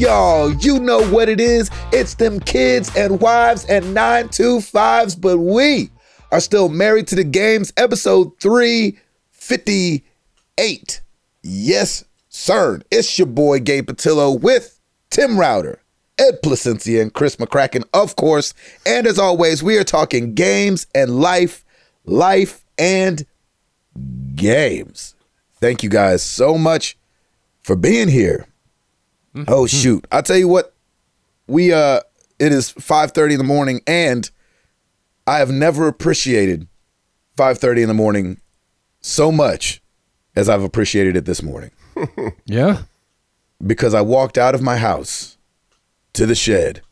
Y'all. You know what it is. It's them kids and wives and 925s, but we are still married to the games, episode 358. Yes, sir. It's your boy Gabe Patillo with Tim Router, Ed Placencia, and Chris McCracken, of course. And as always, we are talking games and life, life and games. Thank you guys so much for being here. Oh shoot. I'll tell you what, we uh it is 5:30 in the morning and I have never appreciated 5:30 in the morning so much as I've appreciated it this morning Yeah. because I walked out of my house to the shed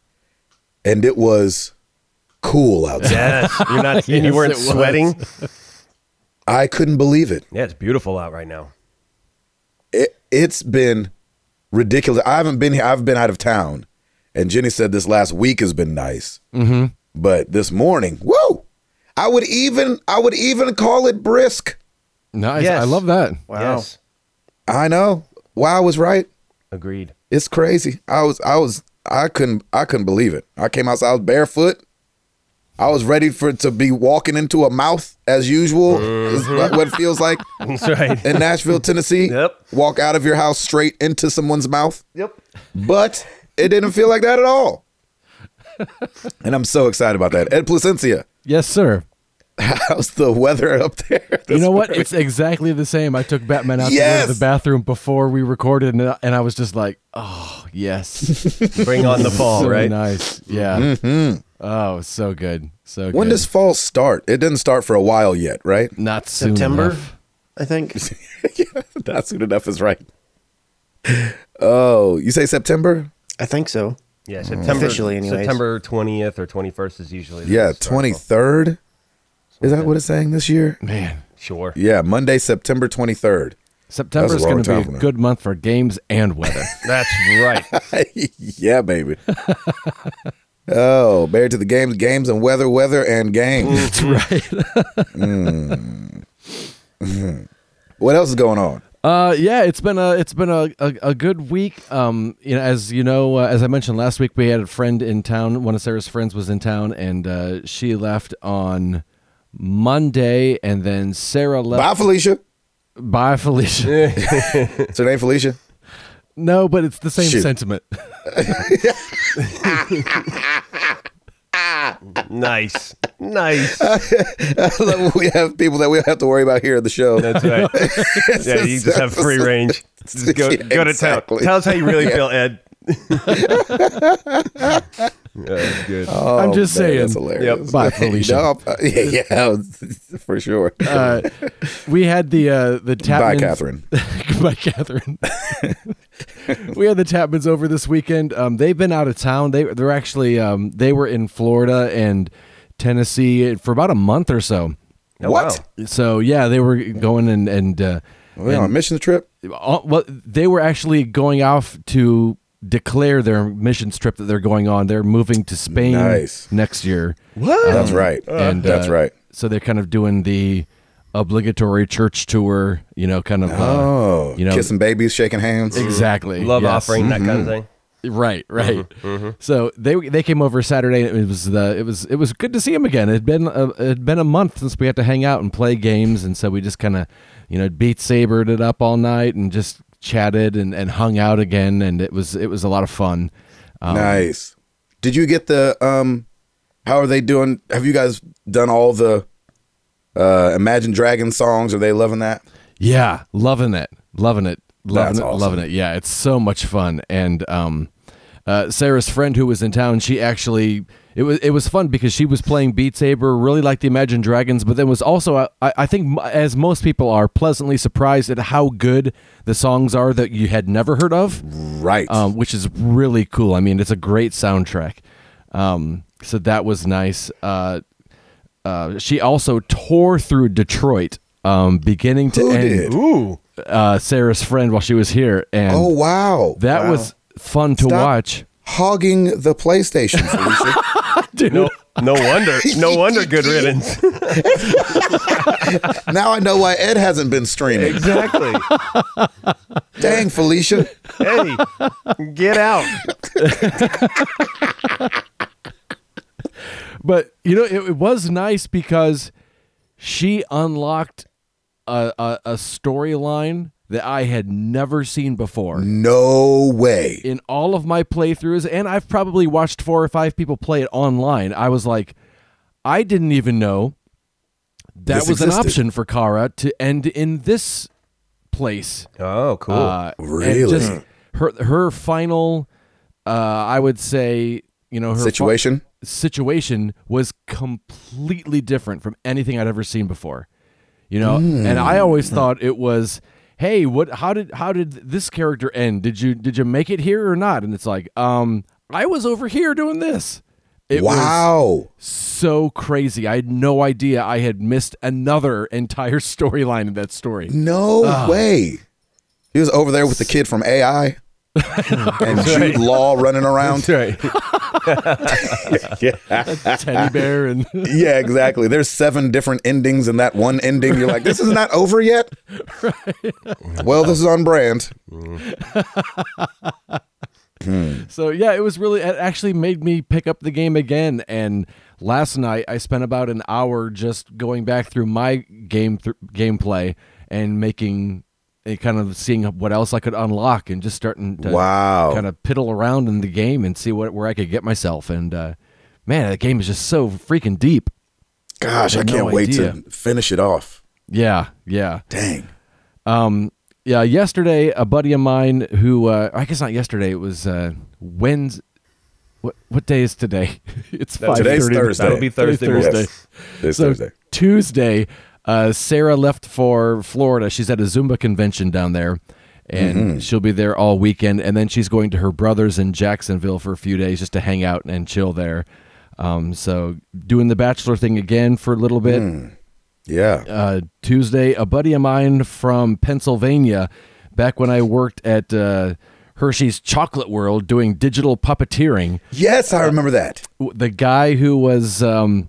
and it was cool outside. Yes, you're not. and you weren't sweating. I couldn't believe it. Yeah, it's beautiful out right now. it. It's been ridiculous. I haven't been here. I've been out of town. And Jenny said this last week has been nice. Mm-hmm. But this morning, whoa! I would even I would even call it brisk. Nice. Yes. I love that. Wow. Yes, I know. Wow, I was right. agreed. It's crazy. I was I was I couldn't I couldn't believe it. I came outside I was barefoot. I was ready for it to be walking into a mouth as usual. Is mm-hmm. what what it feels like That's right. in Nashville, Tennessee. Yep. Walk out of your house straight into someone's mouth. Yep. But it didn't feel like that at all. and I'm so excited about that. Ed Placencia, Yes, sir. how's the weather up there? You this know what? morning? It's exactly the same. I took Batman out Yes. to the bathroom before we recorded, and, uh, and I was just like, "Oh, yes, Bring on the fall, so right? nice, yeah. Mm-hmm. Oh, so good, so when good. does fall start? It didn't start for a while yet, right? not soon September, enough. I think. yeah, not soon enough is right. Oh, you say September? I think so. Yeah, September. Officially, anyways. September twentieth or twenty first is usually. the Yeah, start of twenty fall. third. Is that what it's saying this year? Man, Sure. Yeah, Monday, September twenty third. September is going to be a now. good month for games and weather. That's right. yeah, baby. Oh, married to the games, games and weather, weather and games. That's right. what else is going on? Uh, yeah, it's been a it's been a, a, a good week. Um, you know, as you know, uh, as I mentioned last week, we had a friend in town. One of Sarah's friends was in town, and uh, she left on Monday, and then Sarah left. Bye. Felicia. Bye, Felicia. Is her name Felicia? No, but it's the same Shoot. sentiment. nice. Nice. I love we have people that we don't have to worry about here at the show. That's right. Yeah, you just have free range. Just go, Yeah, go to town. Tell us how you really feel, Ed. Yeah, that's good. Oh, I'm just man, saying. That's hilarious. Yep. Bye, Felicia. No, uh, yeah, yeah, for sure. Uh, we had the uh, the Tapmans. Bye, Catherine. Goodbye, Catherine. we had the Tapmans over this weekend. Um, they've been out of town. They they're actually um, they were in Florida and Tennessee for about a month or so. Oh, what? wow. So yeah, they were going and and uh, We on a mission trip? all, well, they were actually going off to declare their mission trip that they're going on. They're moving to Spain Nice. next year. What? That's right. and That's uh, right. So they're kind of doing the obligatory church tour. You know, kind of. Uh, Oh, you know- kissing babies, shaking hands. Exactly. Love yes. offering, that kind of thing. Right, right. Mm-hmm, So they they came over Saturday. And it was the it was it was good to see him again. It had been a, it had been a month since we had to hang out and play games, and so we just kind of you know beat sabered it up all night and just chatted and, and hung out again, and it was it was a lot of fun. Um, nice. Did you get the um? How are they doing? Have you guys done all the uh Imagine Dragons songs? Are they loving that? Yeah, loving it, loving it, loving That's it, awesome. loving it. Yeah, it's so much fun. And um, uh, Sarah's friend who was in town, she actually it was it was fun because she was playing Beat Saber, really liked the Imagine Dragons, but then was also uh, I, I think as most people are pleasantly surprised at how good the songs are that you had never heard of, Right. um, which is really cool. I mean, it's a great soundtrack. Um, so that was nice. Uh, uh, she also tore through Detroit, um, beginning to Who end. did? Ooh. Uh, Sarah's friend while she was here, and oh wow. that was fun to Stop watch. hogging the PlayStation, Felicia. No, no wonder. No wonder. Good riddance. now I know why Ed hasn't been streaming. exactly. Dang, Felicia. Hey, get out. But you know, it, it was nice because she unlocked a, a, a storyline that I had never seen before. No way. In all of my playthroughs, and I've probably watched four or five people play it online, I was like, I didn't even know that This was an option for Kara to end in this place. Oh, cool. Uh, Really? just her her final, uh, I would say, you know, her fi- Situation? situation was completely different from anything I'd ever seen before. You know, and I always thought it was, hey, what? How did how did this character end? Did you did you make it here or not? And it's like, um, I was over here doing this. It was wow. so crazy. I had no idea I had missed another entire storyline in that story. No Ah. way. He was over there with the kid from AI and Jude Law running around. That's right. Teddy bear and Yeah, exactly. There's seven different endings in that one ending. You're like, this is not over yet? Well, this is on brand. Mm-hmm. Hmm. So yeah, it was really it actually made me pick up the game again. And last night I spent about an hour just going back through my game th- gameplay and making and kind of seeing what else I could unlock and just starting to Wow. kind of piddle around in the game and see what where I could get myself. And uh, man, the game is just so freaking deep. Gosh, I had can't no wait idea. to finish it off. Yeah, yeah. Dang. Um, yeah, yesterday a buddy of mine who uh, I guess not yesterday, it was uh, Wednesday. What what day is today? it's five Today's Thursday. That'll be Thursday. Thursday. Yes. This So Thursday. Tuesday, uh, Sarah left for Florida. She's at a Zumba convention down there, and Mm-hmm. she'll be there all weekend. And then she's going to her brother's in Jacksonville for a few days just to hang out and chill there. Um, so doing the bachelor thing again for a little bit. Mm. Yeah. Uh, Tuesday, a buddy of mine from Pennsylvania, back when I worked at uh, Hershey's Chocolate World doing digital puppeteering Yes, I remember that. the guy who was um,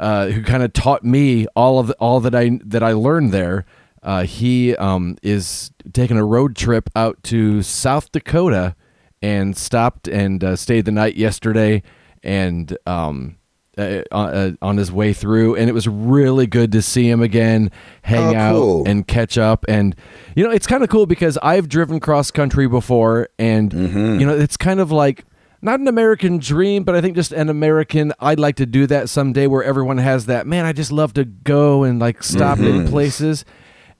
uh, who kind of taught me all of the, all that I that I learned there. Uh, he um, is taking a road trip out to South Dakota and stopped and uh, stayed the night yesterday and um, uh, uh, on his way through. And it was really good to see him again, hang Oh, out cool. and catch up. And you know, it's kind of cool because I've driven cross country before, and Mm-hmm. you know, it's kind of like not an American dream, but I think just an American. I'd like to do that someday, where everyone has that. Man, I just love to go and like stop Mm-hmm. in places.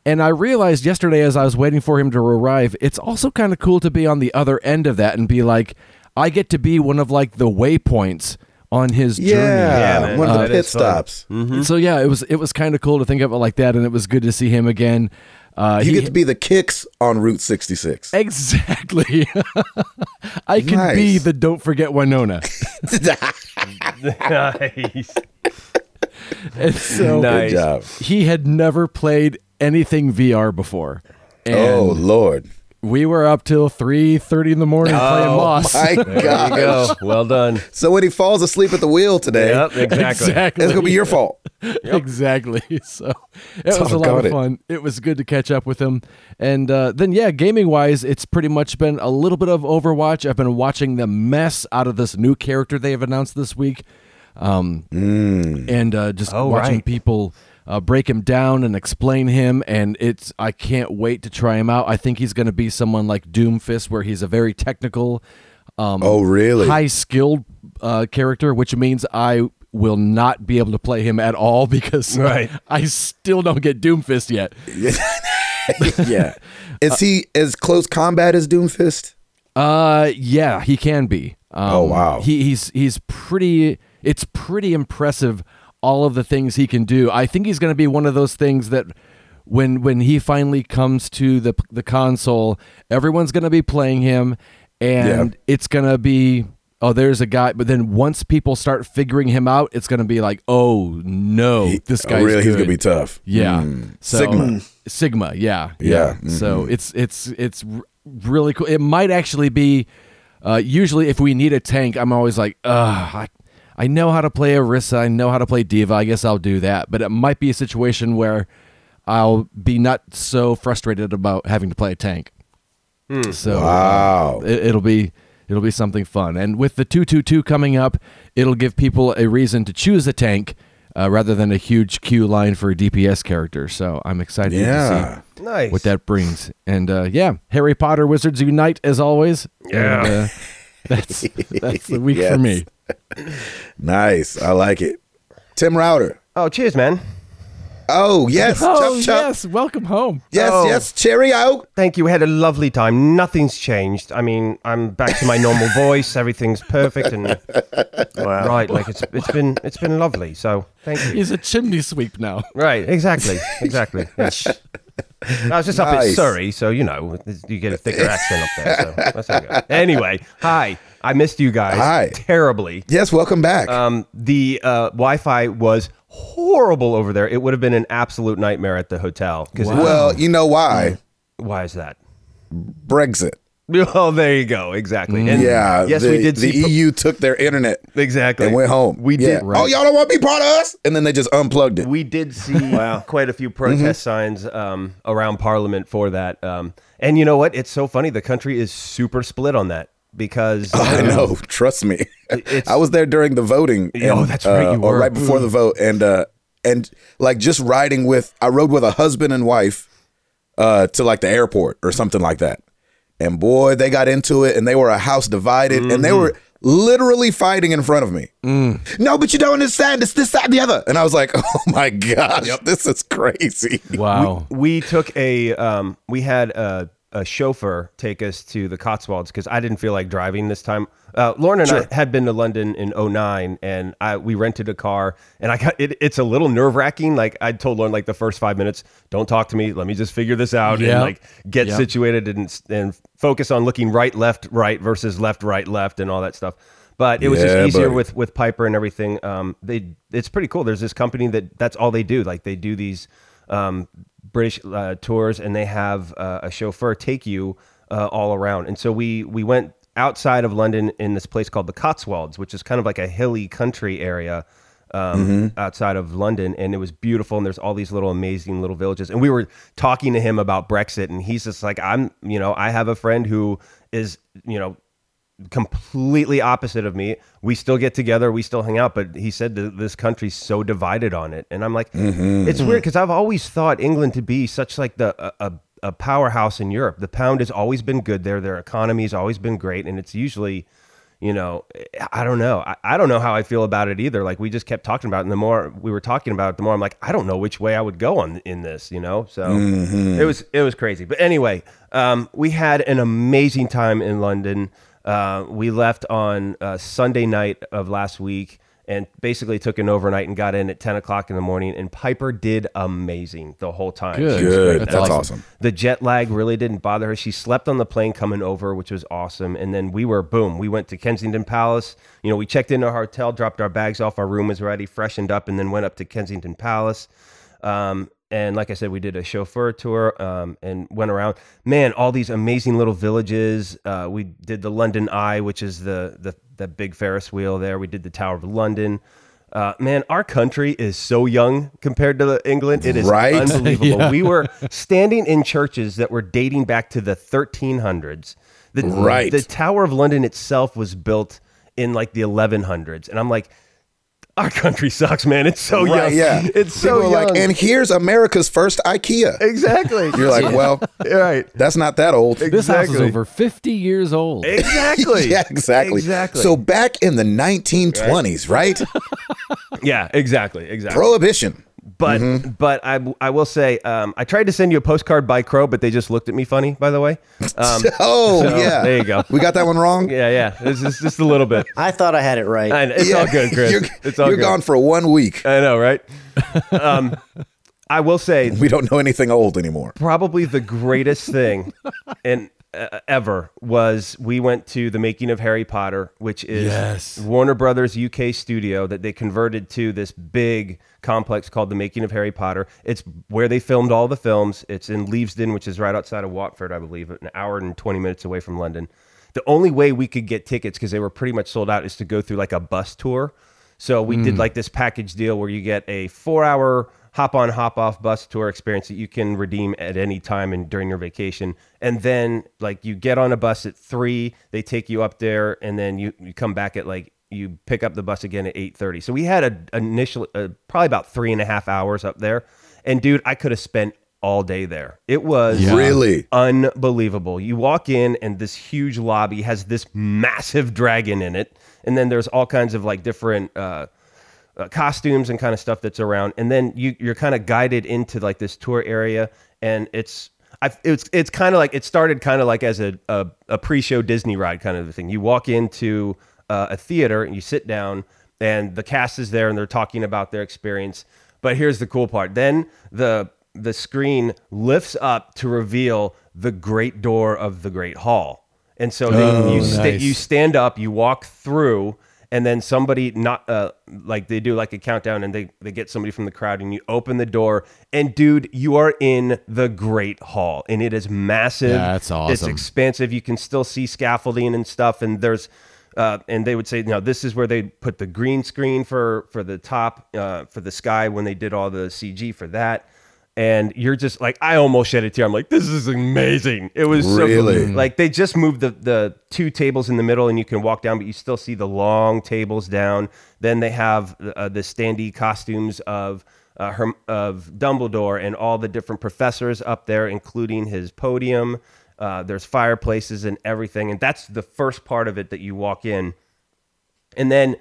And I realized yesterday as I was waiting for him to arrive, it's also kind of cool to be on the other end of that and be like, I get to be one of like the waypoints on his Yeah. journey. Yeah, man. One of Uh, the that pit is fun. stops. So yeah, it was it was kind of cool to think of it like that, and it was good to see him again. Uh, You he- get to be the kicks on Route 66. exactly. I can Nice. be the don't forget Winona. nice. And so Nice. Good job. he had never played anything VR before. And Oh, Lord. We were up till three thirty in the morning playing Oh, Moss. my There you God. go. Well done. So when he falls asleep at the wheel today, Yep, exactly. exactly. it's going to be your fault. Exactly. So it was a lot Doggone of it. fun. It was good to catch up with him. And uh, then, yeah, gaming wise, it's pretty much been a little bit of Overwatch. I've been watching the mess out of this new character they have announced this week. Um, And uh, just Oh, watching right. people uh, break him down and explain him. And it's, I can't wait to try him out. I think he's going to be someone like Doomfist, where he's a very technical, um, Oh, really? high skilled uh, character, which means I will not be able to play him at all because Right. I still don't get Doomfist yet. yeah. Is he as close combat as Doomfist? Uh, yeah, he can be. Um, Oh, wow. He, he's he's pretty. It's pretty impressive. All of the things he can do. I think he's going to be one of those things that when when he finally comes to the the console, everyone's going to be playing him, and Yeah. it's going to be. Oh, there's a guy, but then once people start figuring him out, it's going to be like, oh no, this Oh, guy's really? He's going to be tough. Yeah. Mm. So, Sigma. Sigma, yeah. Yeah, So it's it's it's really cool. It might actually be uh, usually if we need a tank, I'm always like, uh, I I know how to play Orisa, I know how to play D.Va, I guess I'll do that. But it might be a situation where I'll be not so frustrated about having to play a tank. So uh, Wow. it, it'll be it'll be something fun. And with the two two two coming up, it'll give people a reason to choose a tank uh, rather than a huge queue line for a DPS character. So I'm excited Yeah. to see Nice. what that brings. And uh, yeah, Harry Potter Wizards Unite as always. Yeah. And, uh, that's that's the week Yes. for me. Nice. I like it. Tim Router. Oh, cheers, man. Oh, yes. Oh Chup, chup. yes, welcome home. Yes, Oh. yes. Cheerio. Thank you. We had a lovely time. Nothing's changed. I mean, I'm back to my normal voice. Everything's perfect and right. Like it's it's been it's been lovely. So thank you. He's a chimney sweep now. Right. Exactly. Exactly. Yeah. I was just up in Surrey, so you know you get a thicker accent up there. So that's. Anyway, hi. I missed you guys Hi. terribly. Yes, welcome back. Um, the uh, Wi-Fi was horrible over there. It would have been an absolute nightmare at the hotel. Because well, you know why? why is that? Brexit. Oh, there you go. Exactly. And yeah. Yes, the, we did The. EU took their internet exactly. and went home. We Yeah. did. Oh, y'all don't want to be part of us? And then they just unplugged it. We did see quite a few protest signs um, around Parliament for that. Um, and you know what? It's so funny. The country is super split on that because I uh, know. Trust me. I was there during the voting. Oh, that's right, uh, you or were. right before the vote, and uh, and like just riding with. I rode with a husband and wife uh, to like the airport or something like that. And boy, they got into it, and they were a house divided, and Mm-hmm. they were literally fighting in front of me. Mm. No, but you don't understand. It's this, that, the other. And I was like, oh my gosh, this is crazy. Wow. we took a um, we had a, a chauffeur take us to the Cotswolds because I didn't feel like driving this time. Uh, Lauren and I had been to London in 09 and I we rented a car and I got it, it's a little nerve wracking. Like I told Lauren like the first five minutes, don't talk to me. Let me just figure this out Yeah. and like get Yeah. situated and and focus on looking right, left, right versus left, right, left and all that stuff. But it was Yeah, just easier buddy. with with Piper and everything. Um, they it's pretty cool. There's this company that that's all they do. Like they do these um, British uh, tours, and they have uh, a chauffeur take you uh, all around. And so we we went outside of London in this place called the Cotswolds, which is kind of like a hilly country area. Um, mm-hmm. outside of London, and it was beautiful. And there's all these little amazing little villages. And we were talking to him about Brexit, and he's just like, I'm, you know, I have a friend who is, you know, completely opposite of me. We still get together, we still hang out, but he said that this country's so divided on it, and I'm like, mm-hmm. it's weird mm-hmm. because I've always thought England to be such like the a, a, a powerhouse in Europe. The pound has always been good there. Their economy's always been great, and it's usually. You know, I don't know. I, I don't know how I feel about it either. Like we just kept talking about, it, and the more we were talking about it, the more I'm like, I don't know which way I would go on in this. You know, so it was it was crazy. But anyway, um, we had an amazing time in London. Uh, we left on uh, Sunday night of last week and basically took an overnight and got in at 10 o'clock in the morning. And Piper did amazing the whole time. Good. Good. great. That's awesome. The jet lag really didn't bother her. She slept on the plane coming over, which was awesome. And then we were, boom, we went to Kensington Palace. You know, we checked into our hotel, dropped our bags off, our room was ready, freshened up, and then went up to Kensington Palace. Um, and like I said, we did a chauffeur tour um, and went around. Man, all these amazing little villages. Uh, we did the London Eye, which is the the the big Ferris wheel there. We did the Tower of London. Uh, man, our country is so young compared to England. It is Right? unbelievable. We were standing in churches that were dating back to the 1300s. The, Right. The Tower of London itself was built in like the 1100s, and I'm like, our country sucks, man. It's so Right, young. yeah. it's so young. like, and here's America's first IKEA. exactly. You're like, well, right. that's not that old. This house is over 50 years old. Exactly. yeah, exactly. Exactly. So back in the 1920s, right? yeah, exactly. Exactly. Prohibition. But Mm-hmm. but I I will say um, I tried to send you a postcard by Crow, but they just looked at me funny. By the way, um, oh, so, yeah. there you go. We got that one wrong? yeah, yeah, it's just, just a little bit. I thought I had it right. I know, it's Yeah. all good, Chris. You're, it's all you're good. gone for one week. I know, right? Um, I will say We don't know anything old anymore. probably the greatest thing in uh, ever was we went to the making of Harry Potter, which is Yes. Warner Brothers UK studio that they converted to this big complex called the Making of Harry Potter. It's where they filmed all the films. It's in Leavesden, which is right outside of Watford, I believe, an hour and 20 minutes away from London. The only way we could get tickets because they were pretty much sold out is to go through like a bus tour. So we did like this package deal where you get a four hour hop on, hop off bus tour experience that you can redeem at any time and during your vacation. And then like you get on a bus at three, they take you up there, and then you, you come back at like you pick up the bus again at eight thirty. So we had a initial uh, probably about three and a half hours up there. And dude, I could have spent all day there. It was Yeah. Really? unbelievable. You walk in and this huge lobby has this massive dragon in it, and then there's all kinds of like different uh, uh, costumes and kind of stuff that's around, and then you you're kind of guided into like this tour area, and it's. I, it's it's kind of like it started kind of like as a, a, a pre-show Disney ride kind of a thing. You walk into uh, a theater and you sit down, and the cast is there and they're talking about their experience. But here's the cool part: then the the screen lifts up to reveal the great door of the great hall. And so Oh, you sta- nice. you stand up, you walk through, and then somebody not uh, like they do like a countdown, and they they get somebody from the crowd, and you open the door, and dude, you are in the great hall, and it is massive. That's awesome It's expansive. You can still see scaffolding and stuff, and there's. Uh, and they would say, "No, this is where they put the green screen for for the top uh, for the sky when they did all the CG for that." And you're just like, I almost shed a tear. I'm like, this is amazing. It was so Really? cool. like they just moved the the two tables in the middle, and you can walk down, but you still see the long tables down. Then they have uh, the standee costumes of uh, Herm- of Dumbledore and all the different professors up there, including his podium. Uh, there's fireplaces and everything, and that's the first part of it that you walk in, and then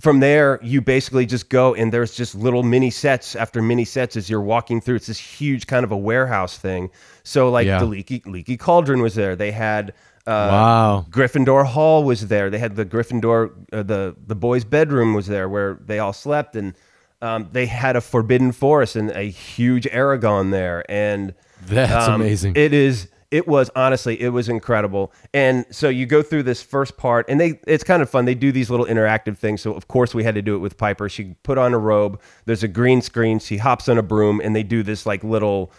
from there you basically just go and there's just little mini sets after mini sets as you're walking through. It's this huge kind of a warehouse thing. So like Yeah. the leaky leaky cauldron was there. They had uh, Wow. Gryffindor Hall was there. They had the Gryffindor, uh, the the boys' bedroom was there where they all slept, and um, they had a Forbidden Forest and a huge Aragorn there, and That's um, amazing. It is. It was honestly, it was incredible. And so you go through this first part, and they it's kind of fun. They do these little interactive things. So of course we had to do it with Piper. She put on a robe. There's a green screen. She hops on a broom, and they do this like little,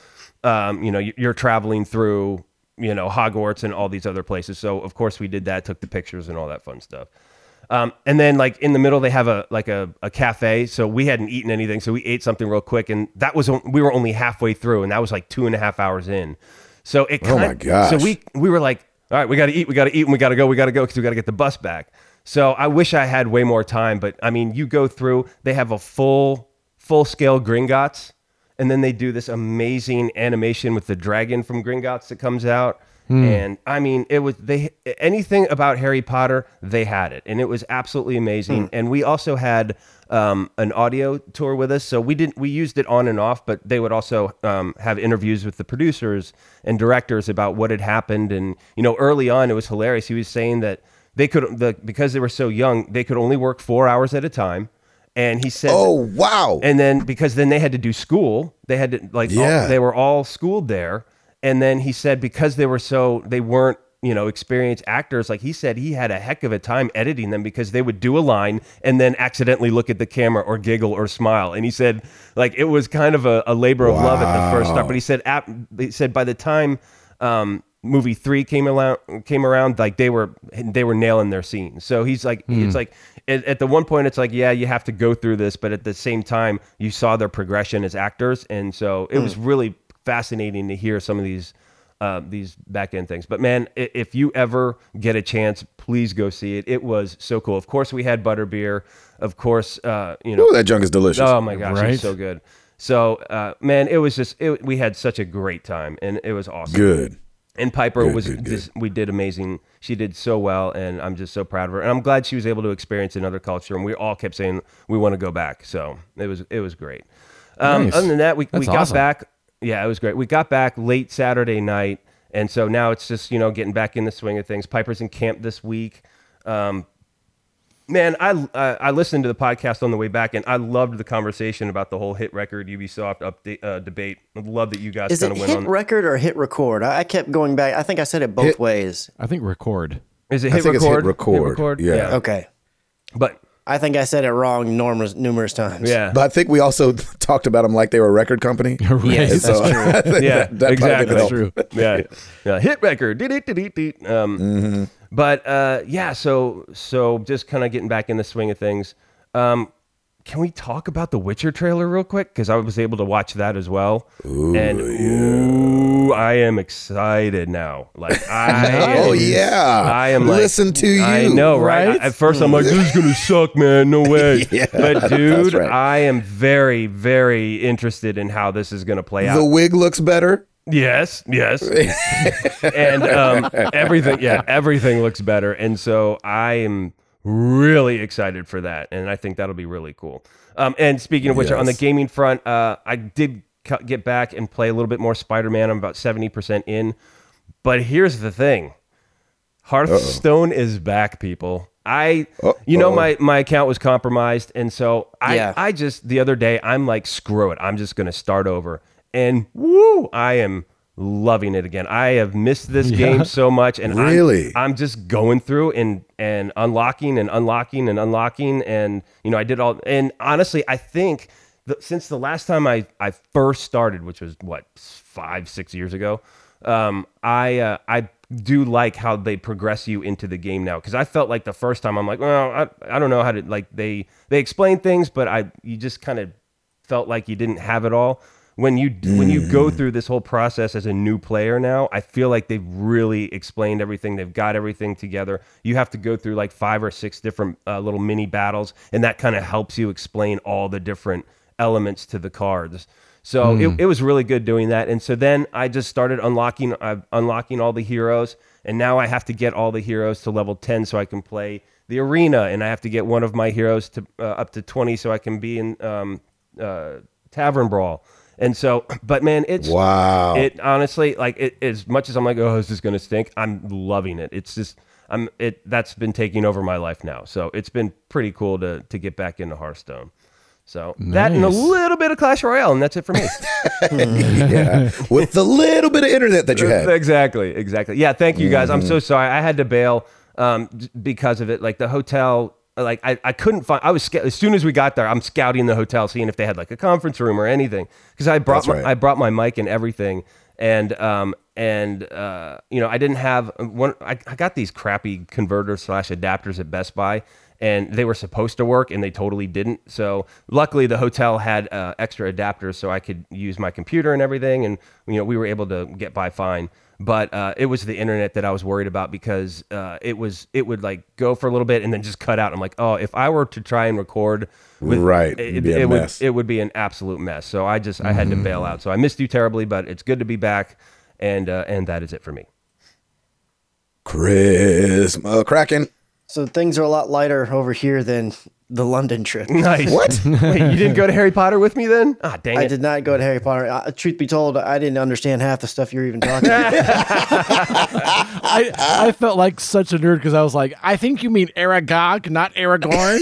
um, you know, you're traveling through, you know, Hogwarts and all these other places. So of course we did that, took the pictures and all that fun stuff. Um, and then like in the middle they have a like a, a cafe. So we hadn't eaten anything, so we ate something real quick, and that was we were only halfway through, and that was like two and a half hours in. So it Oh my gosh. So we we were like, all right, we got to eat, we got to eat, and we got to go, we got to go because we got to get the bus back. So I wish I had way more time, but I mean, you go through, they have a full full scale Gringotts, and then they do this amazing animation with the dragon from Gringotts that comes out. Hmm. And I mean, it was they anything about Harry Potter, they had it, and it was absolutely amazing. Hmm. And we also had um, an audio tour with us, so we didn't we used it on and off, but they would also um, have interviews with the producers and directors about what had happened. And you know, early on, it was hilarious. He was saying that they could the because they were so young, they could only work four hours at a time. And he said, Oh wow! and then because then they had to do school they had to like all- Yeah. they were all schooled there and then he said because they were so they weren't you know experienced actors like he said he had a heck of a time editing them because they would do a line and then accidentally look at the camera or giggle or smile. And he said like it was kind of a, a labor of love at the first start. But he said ap- he said by the time um movie three came around came around like they were they were nailing their scenes so he's like it's like at, at the one point it's like yeah you have to go through this but at the same time you saw their progression as actors. And so it was really fascinating to hear some of these uh, these back end things but man if you ever get a chance please go see it it was so cool of course we had butterbeer of course uh, you know Ooh, that junk is delicious. Oh my gosh, Right? was so good. So, uh, man, it was just it, we had such a great time, and it was awesome. Good. And Piper Good, was good, good. just we did amazing. She did so well, and I'm just so proud of her. And I'm glad she was able to experience another culture. And we all kept saying we want to go back. So it was it was great. Um, Nice. Other than that, we, we got awesome. back. Yeah, it was great. We got back late Saturday night, and so now it's just you know getting back in the swing of things. Piper's in camp this week. Um, Man, I, I I listened to the podcast on the way back, and I loved the conversation about the whole hit record Ubisoft update uh, debate. I love that you guys Is it went hit on. record or hit record? I I kept going back. I think I said it both Hit- ways. I think record. Is it I hit think it's hit record? record, yeah. Okay. but I think I said it wrong numerous numerous times. yeah, But I think we also talked about them like they were a record company. Right. Yes, And so that's true. Yeah, that, that exactly. probably did help. true. yeah, yeah, hit record. Um, Mm-hmm. But uh, yeah, so so just kind of getting back in the swing of things. Um, can we talk about the Witcher trailer real quick? Because I was able to watch that as well, and ooh, I am excited now. Like I, Oh yeah. I am like, Listen to you. I know, right? right? At first, I'm like, this is gonna suck, man. No way. Yeah, but dude, right. I am very, very interested in how this is gonna play out. The wig looks better. Yes, yes. and um, everything, yeah, everything looks better. And so I am really excited for that. And I think that'll be really cool. Um, and speaking of which, on the gaming front, uh, I did cu- get back and play a little bit more Spider Man. I'm about 70% in. But here's the thing Hearthstone is back, people. I, you know, my, my account was compromised. And so I, Yeah. I just, the other day, I'm like, screw it. I'm just to start over. And woo, I am loving it again. I have missed this game so much. And I'm- I'm, just going through and, and unlocking and unlocking and unlocking. And, you know, I did all, and honestly, I think the, since the last time I, I first started, which was what, five, six years ago, um, I, uh, I do like how they progress you into the game now. Cause I felt like the first time I'm like, well, I, I don't know how to, like they, they explain things, but I, you just kind of felt like you didn't have it all. When you when you go through this whole process as a new player now, I feel like they've really explained everything. They've got everything together. You have to go through like five or six different uh, little mini battles, and that kind of helps you explain all the different elements to the cards. So it, it was really good doing that. And so then I just started unlocking uh, unlocking all the heroes, and now I have to get all the heroes to level ten so I can play the arena, and I have to get one of my heroes to uh, up to twenty so I can be in um, uh, Tavern Brawl. And so, but man, it's Wow. It honestly, like, it as much as I'm like, oh, is this gonna stink? I'm loving it. It's just, I'm it. That's been taking over my life now. So it's been pretty cool to to get back into Hearthstone. So that and a little bit of Clash Royale, and that's it for me. yeah. With the little bit of internet that you had. exactly, exactly. Yeah, thank you guys. I'm so sorry. I had to bail um, because of it. Like the hotel, like I, I couldn't find. I was as soon as we got there, I'm scouting the hotel, seeing if they had like a conference room or anything. Because I brought That's my, right. I brought my mic and everything, and um and uh you know I didn't have one. I, I got these crappy converters slash adapters at Best Buy. And they were supposed to work, and they totally didn't. So luckily, the hotel had uh, extra adapters, so I could use my computer and everything. And you know, we were able to get by fine but uh, it was the internet that I was worried about because uh, it was it would like go for a little bit and then just cut out. I'm like, oh, if I were to try and record, with, Right, it, it'd be a it mess. would it would be an absolute mess. So I just I had to bail out. So I missed you terribly, but it's good to be back, and uh, and that is it for me. Chris Kraken. So things are a lot lighter over here than the London trip. Nice. What? Wait, you didn't go to Harry Potter with me then? Ah, dang it. I did not go to Harry Potter. Uh, truth be told, I didn't understand half the stuff you're even talking about. I, I felt like such a nerd because I was like, I think you mean Aragog, not Aragorn.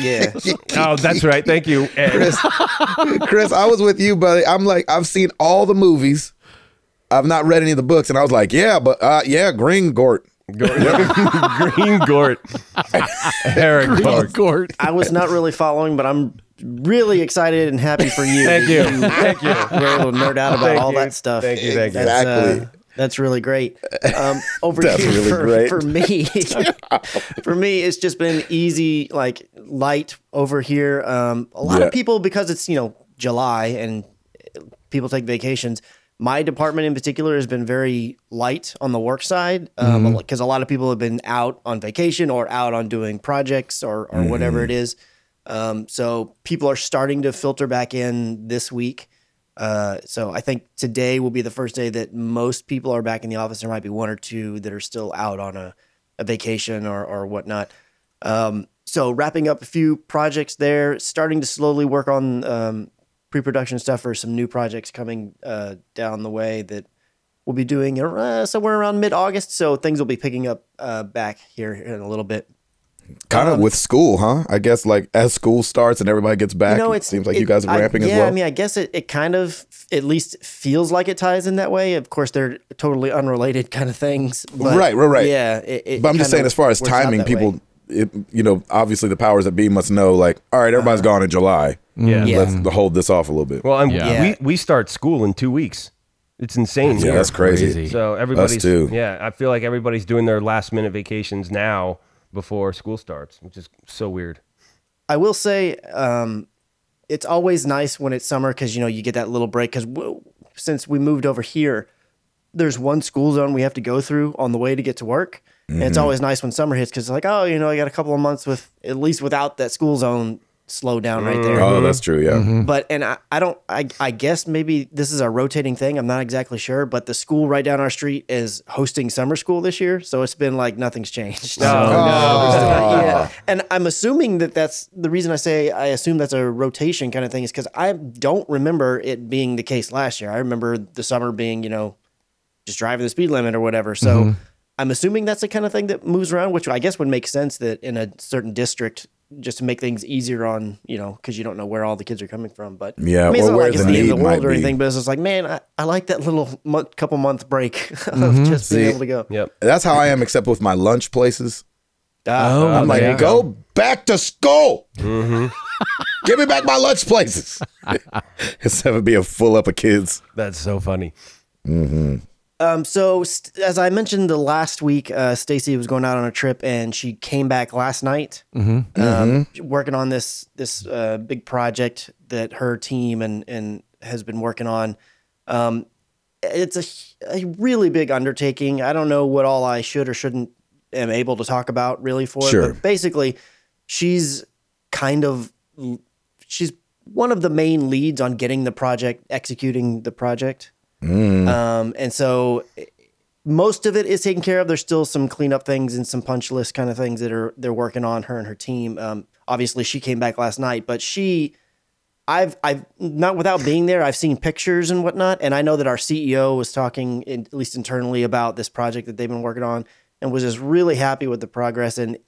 yeah. Oh, that's right. Thank you. Ed. Chris, Chris, I was with you, buddy. I'm like, I've seen all the movies. I've not read any of the books, and I was like, yeah, but uh, yeah, Green Gort. Green Gort. Eric Gort. Gort. I was not really following, but I'm really excited and happy for you. Thank you. Thank you. We're able to nerd out about Thank all you. that stuff. Thank you, thank you. That's, Exactly. uh, that's really great. Um, over That's here really for, great. for me, for me, it's just been easy, like light over here. Um, a lot Yeah. of people because it's you know July and people take vacations. My department in particular has been very light on the work side because Mm-hmm. a lot of people have been out on vacation or out on doing projects or, or Mm-hmm. whatever it is. Um, so people are starting to filter back in this week. Uh, so I think today will be the first day that most people are back in the office. There might be one or two that are still out on a, a vacation or, or whatnot. Um, so wrapping up a few projects there, starting to slowly work on um, pre-production stuff for some new projects coming uh, down the way that we'll be doing uh, somewhere around mid-August. So things will be picking up uh, back here in a little bit. Kind of with school, huh? I guess like as school starts and everybody gets back, You know, it seems like it- you guys are I- ramping yeah, as well. Yeah, I mean, I guess it, it kind of at least feels like it ties in that way. Of course, they're totally unrelated kind of things. but Right, right, right. Yeah, it but I'm just saying, as far as timing, people, way. It, you know, obviously the powers that be must know, like, all right, everybody's gone in July. Yeah. Yeah. Let's hold this off a little bit. Well, and Yeah. we, we start school in two weeks. It's insane. yeah, here. that's crazy. Crazy. So everybody's too. yeah. I feel like everybody's doing their last minute vacations now before school starts, which is so weird. I will say, um, it's always nice when it's summer because you know you get that little break. Because w- since we moved over here, there's one school zone we have to go through on the way to get to work, and it's mm-hmm. always nice when summer hits because like, oh, you know, I got a couple of months with at least without that school zone slow down right there. Mm. Oh, that's true. Yeah. Mm-hmm. But and I, I don't I, I guess maybe this is a rotating thing. I'm not exactly sure, but the school right down our street is hosting summer school this year, so it's been like nothing's changed. Oh, yeah. And I'm assuming that that's the reason I say I assume that's a rotation kind of thing is because I don't remember it being the case last year. I remember the summer being, you know, just driving the speed limit or whatever. So mm-hmm. I'm assuming that's the kind of thing that moves around, which I guess would make sense that in a certain district, just to make things easier on, you know, because you don't know where all the kids are coming from. But Yeah, I mean, it's or not like it's the the end of the world might or be. anything, but it's just like, man, I, I like that little month, couple month break of mm-hmm. just being able to go. Yep. That's how I am, except with my lunch places. Ah, Oh, ah, I'm like, there go back to school. Mm-hmm. Give me back my lunch places. it's Instead of being full up of kids. That's so funny. Mm-hmm. Um, so st- as I mentioned the last week, uh, Stacy was going out on a trip and she came back last night, um, working on this this uh, big project that her team and and has been working on. Um, it's a, a really big undertaking. I don't know what all I should or shouldn't am able to talk about really for Sure. it, but basically, she's kind of she's one of the main leads on getting the project executing the project. Um, and so eh, most of it is taken care of. There's still some cleanup things and some punch list kind of things that are they're working on her and her team. Um, obviously she came back last night, but she I've I've not without being there, I've seen pictures and whatnot, and I know that our CEO was talking in, at least internally about this project that they've been working on and was just really happy with the progress and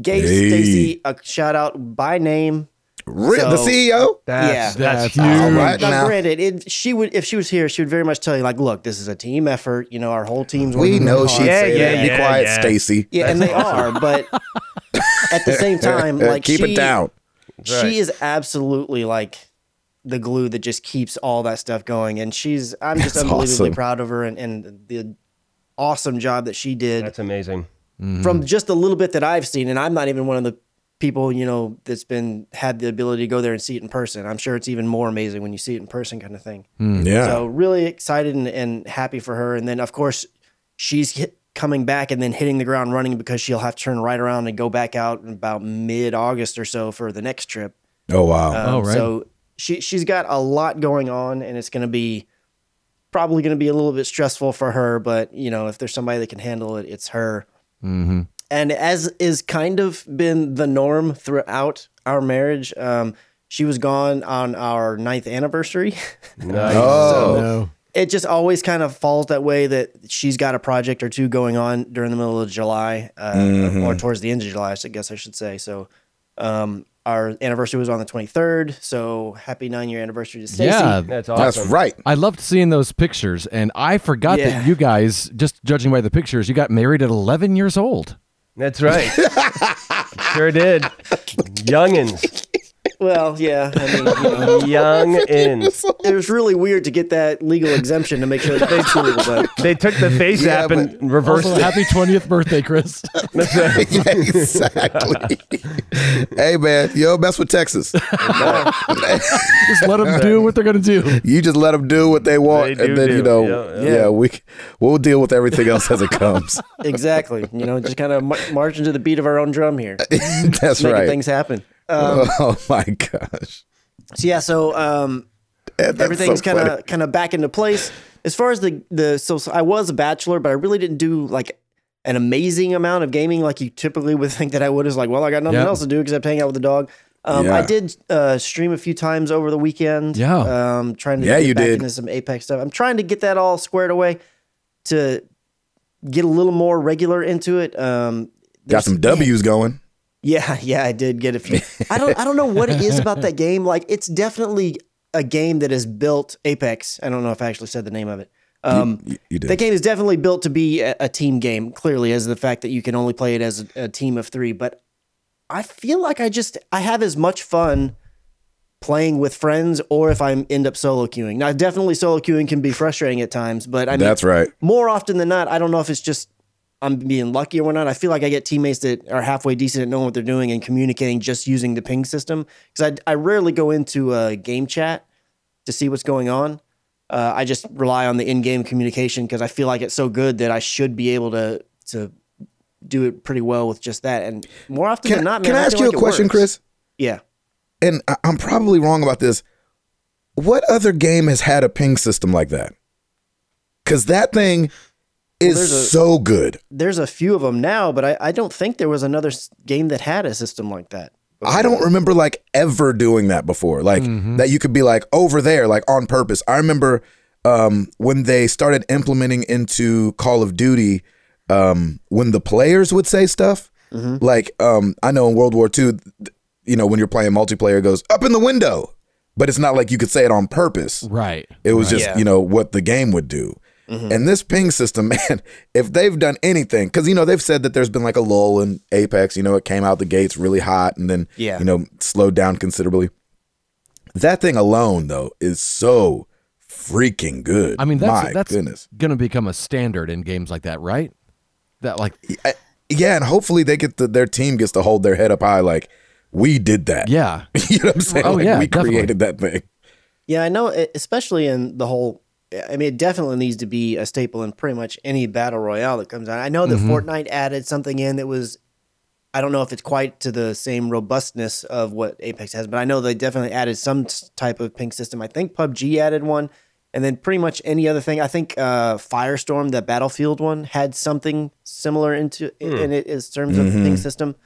gave Hey. Stacy a shout out by name. Re- the CEO? That's, Yeah. that's That's huge. All right Now, now. granted, it, she would if she was here, she would very much tell you like, look, this is a team effort. You know, our whole team's We know really she'd. Yeah, say yeah, that. Be quiet, yeah. Stacy. Yeah, and they are, but at the same time, like Keep she, it down. She Right. is absolutely like the glue that just keeps all that stuff going, and she's I'm just That's unbelievably awesome. proud of her and, and the awesome job that she did That's amazing. Mm-hmm. from just a little bit that I've seen, and I'm not even one of the people you know that's been had the ability to go there and see it in person. I'm sure it's even more amazing when you see it in person, kind of thing. Yeah. So really excited and, and happy for her. And then of course she's hit, coming back and then hitting the ground running because she'll have to turn right around and go back out in about mid August or so for the next trip. oh, wow. Um, Oh, right. So she she's got a lot going on, and it's going to be probably going to be a little bit stressful for her. But you know, if there's somebody that can handle it, it's her. Mm-hmm. And as is kind of been the norm throughout our marriage, um, she was gone on our ninth anniversary. Nice. oh. No. it just always kind of falls that way that she's got a project or two going on during the middle of July uh, or towards the end of July, I guess I should say. So um, our anniversary was on the 23rd. So happy nine year anniversary to Stacy. Yeah, That's awesome. That's right. I loved seeing those pictures, and I forgot Yeah. that you guys, just judging by the pictures, you got married at 11 years old. That's right. sure did. Youngins. Well, yeah. I mean, you know, Youngins. it was really weird to get that legal exemption to make sure that they cool, but They took the face Yeah, app and but- reversed Also, it. happy 20th birthday, Chris. That's right. Yeah, exactly. hey, man, yo, don't mess with Texas. just let them do what they're going to do. You just let them do what they want, They do and then you know, Yeah, yeah, yeah. we we'll deal with everything else as it comes. exactly. You know, just kind of marching to the beat of our own drum here, That's making right. things happen. Um, oh my gosh, so yeah, so um, And everything's kind of kind of back into place as far as the the so, so I was a bachelor, but I really didn't do like an amazing amount of gaming like you typically would think that I would. Is like, well, I got nothing Yep. else to do except hang out with the dog. Um, Yeah. I did uh, stream a few times over the weekend. Yeah. um, trying to Yeah, get you back did. into some Apex stuff. I'm trying to get that all squared away to get a little more regular into it. Um, got some W's going. Yeah, yeah, I did get a few. I don't I don't know what it is about that game. Like it's definitely a game that is built Apex. I don't know if I actually said the name of it. Um You, you did. that game is definitely built to be a, a team game, clearly, as the fact that you can only play it as a, a team of three. But I feel like I just I have as much fun playing with friends or if I end up solo queuing. Now definitely solo queuing can be frustrating at times, but I mean That's right. more often than not, I don't know if it's just I'm being lucky or whatnot. I feel like I get teammates that are halfway decent at knowing what they're doing and communicating just using the ping system. Because I, I rarely go into a game chat to see what's going on. Uh, I just rely on the in-game communication because I feel like it's so good that I should be able to to do it pretty well with just that. And more often Can, than not, man, can I, I ask you like a question, works. Chris? Yeah. And I, I'm probably wrong about this. What other game has had a ping system like that? Because that thing is there's a- so good. There's a few of them now, but I, I don't think there was another game that had a system like that. I don't remember like ever doing that before. Like that you could be like over there, like on purpose. I remember um, when they started implementing into Call of Duty, um, when the players would say stuff. Like um, I know in World War II, you know, when you're playing multiplayer, it goes up in the window, but it's not like you could say it on purpose. Right. It was just, Yeah. you know, what the game would do. Mm-hmm. And this ping system, man, if they've done anything, because, you know, they've said that there's been like a lull in Apex, you know, it came out the gates really hot and then, Yeah. you know, slowed down considerably. That thing alone, though, is so freaking good. I mean, that's My that's goodness. going to become a standard in games like that, right? That like, I- yeah, and hopefully they get the, their team gets to hold their head up high like, we did that. yeah, you know what I'm saying? Oh, Like, yeah, we definitely. created that thing. Yeah, I know, especially in the whole. I mean, it definitely needs to be a staple in pretty much any battle royale that comes out. I know that mm-hmm. Fortnite added something in that was, I don't know if it's quite to the same robustness of what Apex has, but I know they definitely added some type of ping system. I think PUBG added one, and then pretty much any other thing. I think uh, Firestorm, the Battlefield one, had something similar into hmm. in it in terms of ping mm-hmm. system.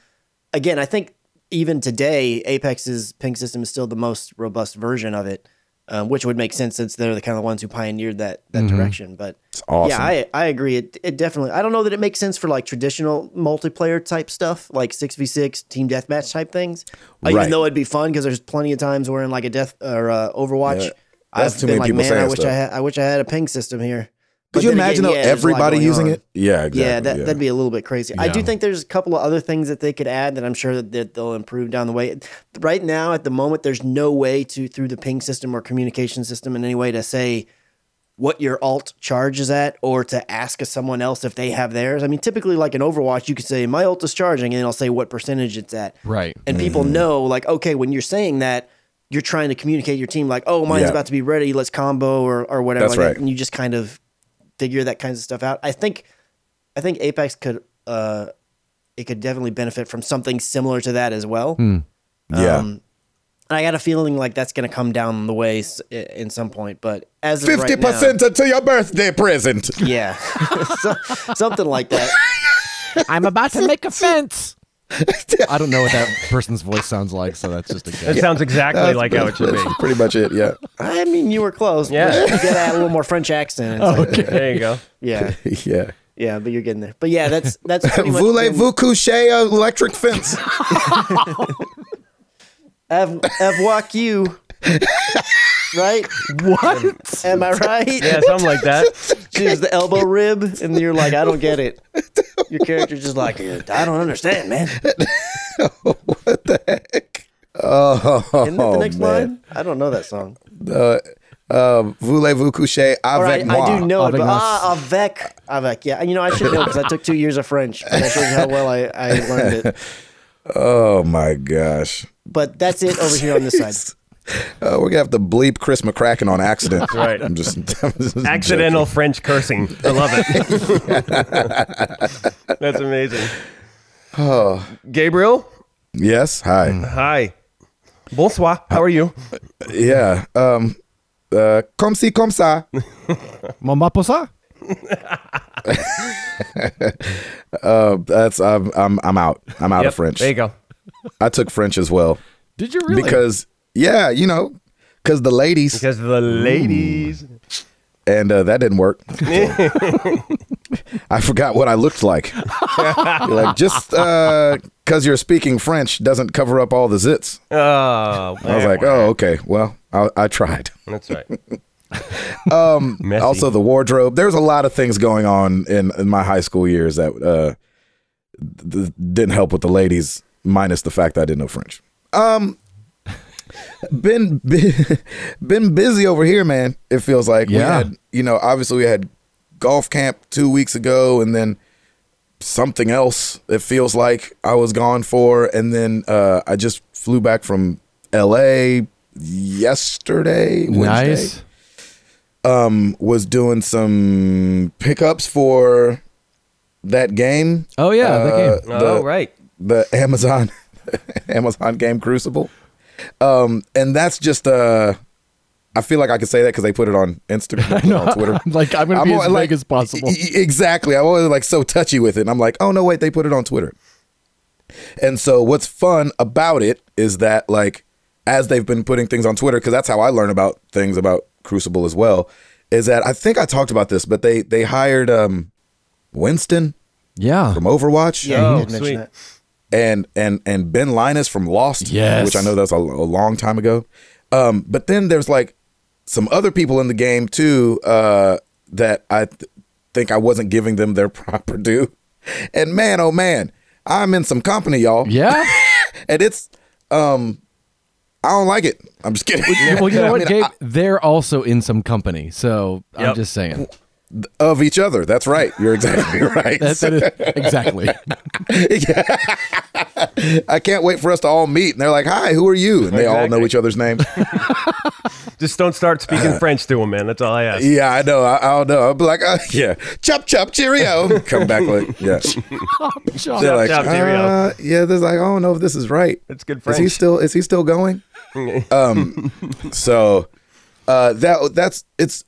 Again, I think even today, Apex's ping system is still the most robust version of it, um, which would make sense since they're the kind of ones who pioneered that that direction. But It's awesome. yeah, I I agree. It it definitely. I don't know that it makes sense for like traditional multiplayer type stuff, like six v six team deathmatch type things. Right. Even though it'd be fun because there's plenty of times where in like a death or uh, Overwatch, Yeah. That's I've too been many like, people man, I wish stuff. I had I wish I had a ping system here. Could you imagine again, though yeah, there's a lot everybody using on. it? Yeah, exactly. Yeah, that, yeah. that'd be a little bit crazy. I do think there's a couple of other things that they could add that I'm sure that, that they'll improve down the way. Right now, at the moment, there's no way to through the ping system or communication system in any way to say what your alt charge is at or to ask someone else if they have theirs. I mean, typically, like in Overwatch, you could say my alt is charging, and it'll say what percentage it's at. right. And people Mm-hmm. know, like, okay, when you're saying that, you're trying to communicate your team, like, oh, mine's Yeah. about to be ready, let's combo or, or whatever. That's like that. right. And you just kind of figure that kinds of stuff out. I think, I think Apex could, uh, it could definitely benefit from something similar to that as well. yeah. Um, and I got a feeling like that's going to come down the way in some point. But as of Fifty right now- percent to your birthday present. yeah, So- something like that. I'm about to make a fence. I don't know what that person's voice sounds like, so that's just a That guess. sounds exactly like how it should be. Pretty much it. Yeah. I mean, you were close. Yeah. but you got to add a little more French accent. It's like- There you go. yeah. yeah. Yeah, but you're getting there. But yeah, that's that's pretty much. been- Voulez-vous coucher electric fence? Av- avoir you. right? What? Am I right? Yeah, something like that. She's the elbow rib, and you're like, I don't get it. Your character's just like, I don't understand, man. what the heck? Oh, Isn't that the next man. line? I don't know that song. Uh, uh, Voulez-vous coucher avec moi? I do know it, Avec but ah, avec, avec. Yeah, you know, I should know because I took two years of French. But that shows you how well I, I learned it. Oh my gosh. But that's it over here on this side. Uh, we're gonna have to bleep Chris McCracken on accident. That's right. I'm just, I'm just Accidental French cursing. I love it. That's amazing. Oh, Gabriel. Yes. Hi. hi. Bonsoir. How are you? Yeah. Um. Uh. Comme si, comme ça. Mon maposa? Uh. That's. I'm. I'm. I'm out. I'm out Yep, of French. There you go. I took French as well Did you really? because yeah, you know, because the ladies Because the ladies. and uh, that didn't work. I forgot what I looked like. You're like just because you're speaking French doesn't cover up all the zits. Oh, I was like, oh, okay. Well, I, I tried. That's right. Um, also the wardrobe. There's a lot of things going on in, in my high school years that uh, th- didn't help with the ladies, minus the fact that I didn't know French. Um, been been, been busy over here, man. It feels like we Yeah. had, you know, obviously we had golf camp two weeks ago, and then something else. It feels like I was gone for, and then uh, I just flew back from L.A. yesterday. Wednesday. Nice. Um, was doing some pickups for that game. Oh yeah, the Uh, game. oh right. the Amazon Amazon game Crucible. Um, and that's just uh I feel like I could say that because they put it on Instagram, on Twitter. I'm like, I'm gonna be I'm as al- vague as possible. Exactly. I'm always like so touchy with it. And I'm like, oh no, wait, they put it on Twitter. And so what's fun about it is that like as they've been putting things on Twitter, because that's how I learn about things about Crucible as well, is that I think I talked about this, but they they hired um Winston Yeah. from Overwatch Yeah, Oh, you sweet. that. And and and Ben Linus from Lost, Yes. which I know that's a, a long time ago. Um, but then there's like some other people in the game too uh, that I th- think I wasn't giving them their proper due. And man, oh man, I'm in some company, y'all, Yeah. and it's um, I don't like it. I'm just kidding. well, you know I what, mean, Gabe? I- They're also in some company, so I'm just saying. Of each other. That's right. You're exactly right. That, that is, exactly. I can't wait for us to all meet. And they're like, "Hi, who are you?" And they all know each other's names. Just don't start speaking French to them, man. That's all I ask. Yeah, I know. I, I don't know. I'll be like, uh, yeah, chop chop, cheerio. Come back like, yeah. They're like, chop, cheerio. uh, yeah. There's like, I don't know if this is right. It's good Is he still? Is he still going? um. So, uh, that that's it's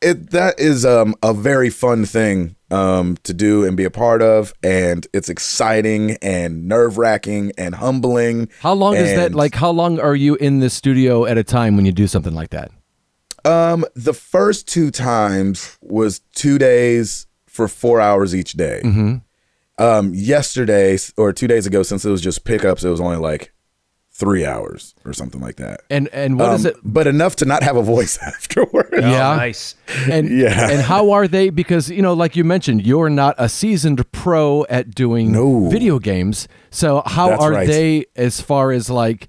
it that is um a very fun thing um to do and be a part of, and it's exciting and nerve wracking and humbling. How long is that? Like, how long are you in the studio at a time when you do something like that? Um, the first two times was two days for four hours each day. Um, yesterday or two days ago, since it was just pickups, it was only like three hours or something like that. And and what is Um, it? But enough to not have a voice afterward. Oh, Yeah. nice. And Yeah. and how are they? Because you know, like you mentioned, you're not a seasoned pro at doing No. video games. So how That's are right. they as far as like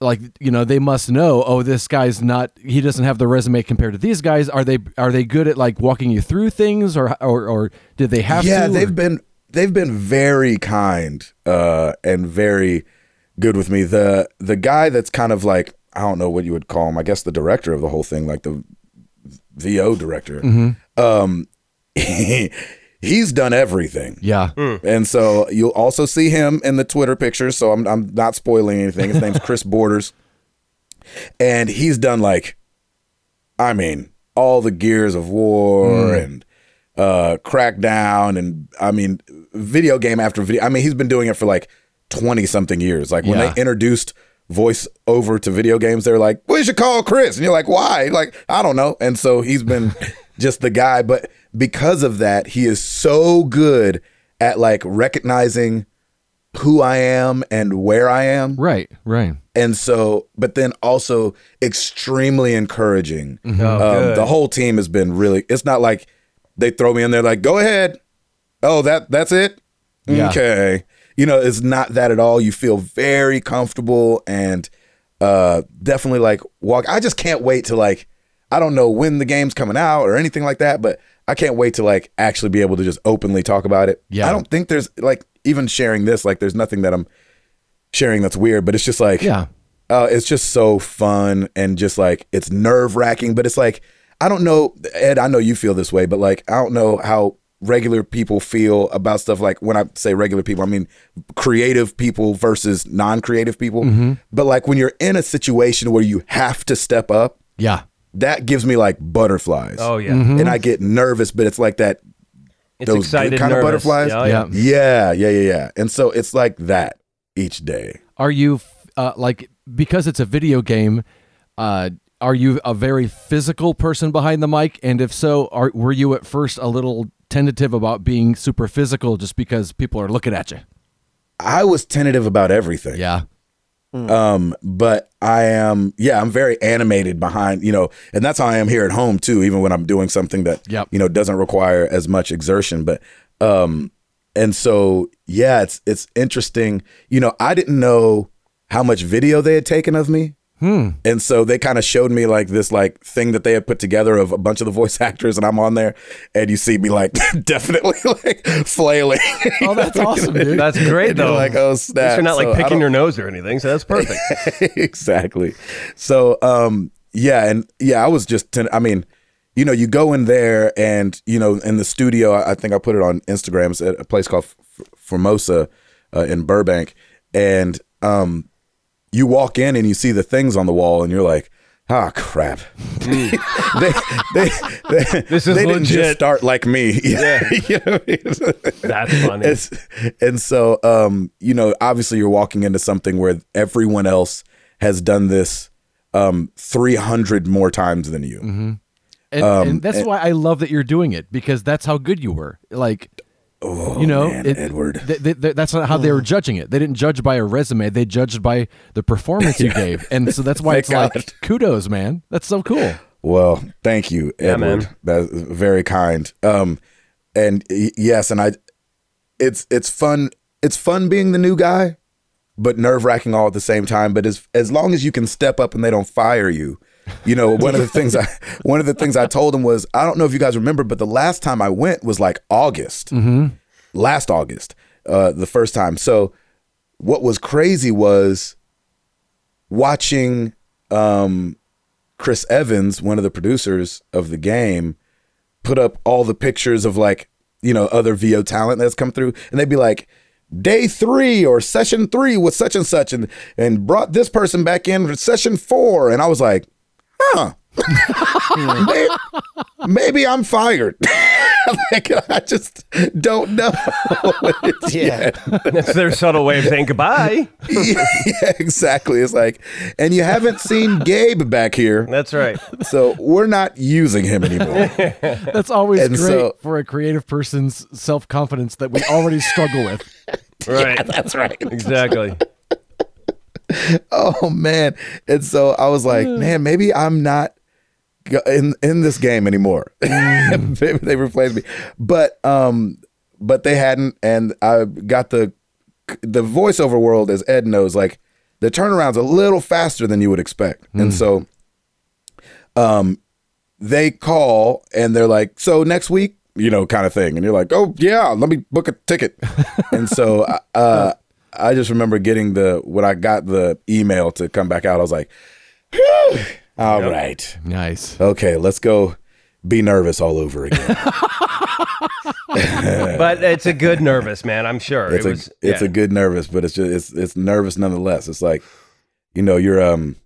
like you know they must know oh this guy's not he doesn't have the resume compared to these guys are they are they good at like walking you through things or or, or did they have yeah, to they've or- been they've been very kind uh, and very good with me. The the guy that's kind of like I don't know what you would call him. I guess the director of the whole thing, like the VO director. Um, he's done everything. yeah And so you'll also see him in the Twitter pictures. So I'm I'm not spoiling anything. His name's Chris Borders, and he's done like, I mean, all the Gears of War and uh, Crackdown, and I mean, video game after video. I mean, he's been doing it for like twenty something years. Like when Yeah. they introduced voice over to video games, they're like, "We should call Chris," and you're like, "Why?" Like, I don't know. And so he's been just the guy, but because of that, he is so good at like recognizing who I am and where I am. right right And so, but then also extremely encouraging. Oh, Um, the whole team has been really, it's not like they throw me in there like, go ahead. Oh, that that's it? Yeah. Okay. You know, it's not that at all. You feel very comfortable and uh definitely like walk. I just can't wait to like I don't know when the game's coming out or anything like that, but I can't wait to like actually be able to just openly talk about it. Yeah. I don't think there's like even sharing this, like there's nothing that I'm sharing that's weird, but it's just like yeah uh, it's just so fun and just like it's nerve wracking, but it's like I don't know, Ed. I know you feel this way, but like I don't know how regular people feel about stuff. Like when I say regular people, I mean creative people versus non-creative people. Mm-hmm. But like when you're in a situation where you have to step up, yeah that gives me like butterflies. Oh yeah. Mm-hmm. and I get nervous, but it's like that. It's Those excited kind of butterflies? Yeah, Yeah. yeah. Yeah, yeah, yeah, yeah. And so it's like that each day. Are you uh, like because it's a video game? Uh, are you a very physical person behind the mic? And if so, are were you at first a little tentative about being super physical just because people are looking at you? I was tentative about everything. Yeah, Um, but I am, yeah, I'm very animated behind, you know, and that's how I am here at home too, even when I'm doing something that, Yep. you know, doesn't require as much exertion. But, um, and so, yeah, it's, it's interesting. You know, I didn't know how much video they had taken of me And so they kind of showed me like this like thing that they had put together of a bunch of the voice actors, and I'm on there, and you see me like definitely like flailing. Oh, that's awesome, dude. That's great And though. like, oh snap! you're not So like picking your nose or anything, so that's perfect. exactly. So, um, yeah, and yeah, I was just, ten- I mean, you know, you go in there and, you know, in the studio, I I think I put it on Instagram, it's at a place called F- Formosa uh, in Burbank. And um, you walk in and you see the things on the wall and you're like, ah, crap. they, they, they, This is they didn't just start like me. Yeah. you know I mean? That's funny. It's, and so, um, you know, obviously you're walking into something where everyone else has done this um, 300 more times than you. And, Um, and that's why I love that you're doing it because that's how good you were. Like, you know, Oh, man, Edward. th- th- th- that's not how they were judging it. They didn't judge by a resume. They judged by the performance you gave, and so that's why Thank it's like kudos, man. That's so cool. Well, thank you, Edward. man. That's very kind. Um, and yes, and I, it's it's fun. It's fun being the new guy, but nerve wracking all at the same time. But as as long as you can step up and they don't fire you, you know, one of the things I one of the things I told him was I don't know if you guys remember, but the last time I went was like August, last August, uh, the first time. So what was crazy was watching um, Chris Evans, one of the producers of the game, put up all the pictures of like, you know, other VO talent that's come through. And they'd be like, day three or session three with such and such and and brought this person back in for session four. And I was like, huh. maybe, maybe I'm fired. like I just don't know. Yeah. That's their subtle way of saying goodbye. yeah, exactly. It's like, and you haven't seen Gabe back here, That's right. so we're not using him anymore. That's always And great so- for a creative person's self confidence that we already struggle with. Right. That's right. Exactly. Oh man. And so I was like, man, maybe I'm not in in this game anymore. maybe they replaced me. But um but they hadn't and I got the the voiceover world as Ed knows like the turnaround's a little faster than you would expect. And so um they call and they're like, "So next week, you know, kind of thing." And you're like, "Oh, yeah, let me book a ticket." and so uh I just remember getting the when I got the email to come back out, I was like, "Whew, all right, Nice. okay, let's go be nervous all over again." But it's a good nervous, man. I'm sure. it's it a was, it's yeah. a good nervous, but it's just it's it's nervous nonetheless. It's like, you know, you're um,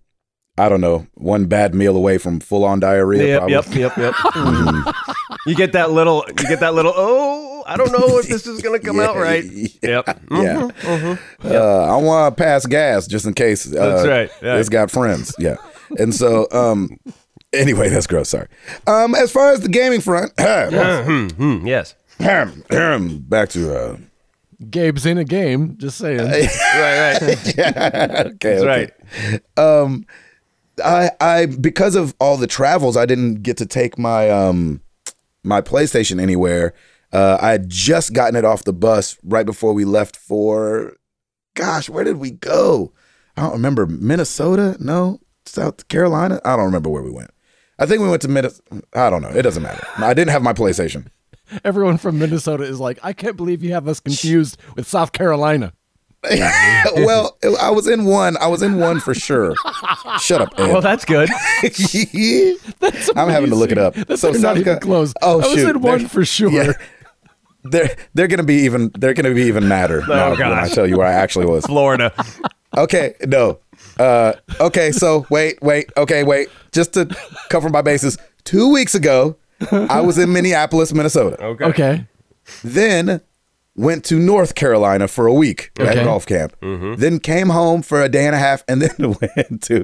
I don't know, one bad meal away from full on diarrhea. Yep, probably. yep, yep, yep. you get that little, you get that little. Oh, I don't know if this is gonna come out right. yeah. Yep. Yeah. Uh, I want to pass gas just in case. Uh, That's right, yeah. It's got friends. Yeah. And so, um, anyway, that's gross. Sorry. Um, as far as the gaming front, Hmm, yes. back to, uh, Gabe's in a game. Just saying. Right, right. yeah. okay, That's okay. right. Um, I, I, because of all the travels, I didn't get to take my, um, my PlayStation anywhere. Uh, I had just gotten it off the bus right before we left for, gosh, where did we go? I don't remember. Minnesota? No, South Carolina. I don't remember where we went. I think we went to Minnesota. I don't know. It doesn't matter. I didn't have my PlayStation. Everyone from Minnesota is like, I can't believe you have us confused with South Carolina. well, I was in one. I was in one for sure. Shut up, Ed. Well, that's good. I'm having to look it up. That's so not South even Ca- close. Oh I was shoot, in one They're- for sure. yeah. They're they're gonna be even. They're gonna be even madder now when I tell you where I actually was. Florida. Okay, no. Uh, okay, so wait, wait. Okay, wait. Just to cover my bases, two weeks ago, I was in Minneapolis, Minnesota. Okay. Okay. Then went to North Carolina for a week at golf camp. Then came home for a day and a half, and then went to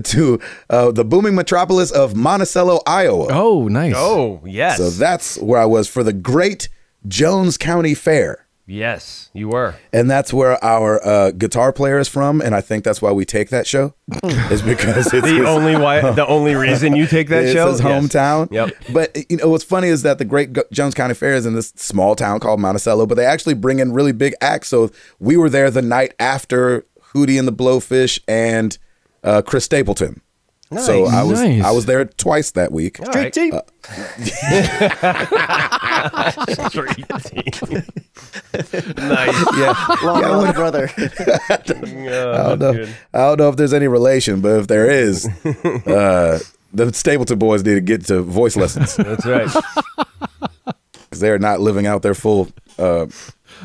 to uh, the booming metropolis of Monticello, Iowa. Oh, nice. Oh, yes. So that's where I was for the Great Jones County Fair. yes, you were. And that's where our uh, guitar player is from, and I think that's why we take that show. is because it's The his, only why, the only reason you take that it's show. his Yes. hometown. Yep. But you know what's funny is that the Great Go- Jones County Fair is in this small town called Monticello, but they actually bring in really big acts. So we were there the night after Hootie and the Blowfish and uh, Chris Stapleton. So I was Nice. I was there twice that week. All Street right. team. Street team. nice. Yeah, Long yeah, I lost went- brother. I don't know. I don't know if there's any relation, but if there is, uh, the Stapleton boys need to get to voice lessons That's right. because they're not living out their full, uh,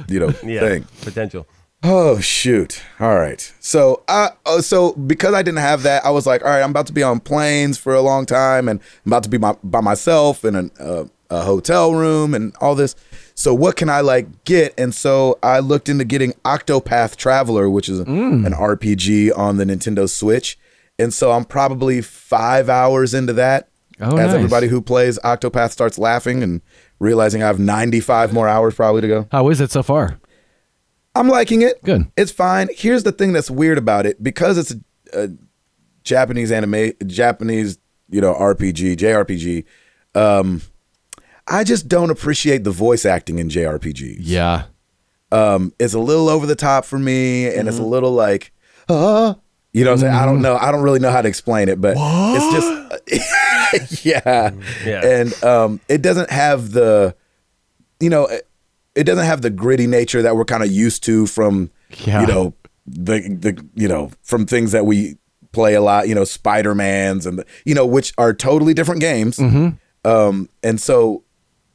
you know, Yeah. thing. Potential. Oh shoot! All right. So, uh, so because I didn't have that, I was like, all right, I'm about to be on planes for a long time, and I'm about to be my, by myself in an, uh, a hotel room and all this. So, what can I like get? And so I looked into getting Octopath Traveler, which is an RPG on the Nintendo Switch. And so I'm probably five hours into that. Oh, as nice. everybody who plays Octopath starts laughing and realizing I have 95 more hours probably to go. How is it so far? I'm liking it. Good. It's fine. Here's the thing that's weird about it because it's a, a Japanese anime, Japanese, you know, RPG, JRPG. Um, I just don't appreciate the voice acting in JRPGs. Yeah. Um, it's a little over the top for me, and it's a little like, uh, you know, what I'm saying I don't know. I don't really know how to explain it, but it's just, yeah, Yeah. and um, it doesn't have the, you know, it, doesn't have the gritty nature that we're kind of used to from, Yeah. you know, the the you know from things that we play a lot, you know, Spider Mans and the, you know, which are totally different games. Um, and so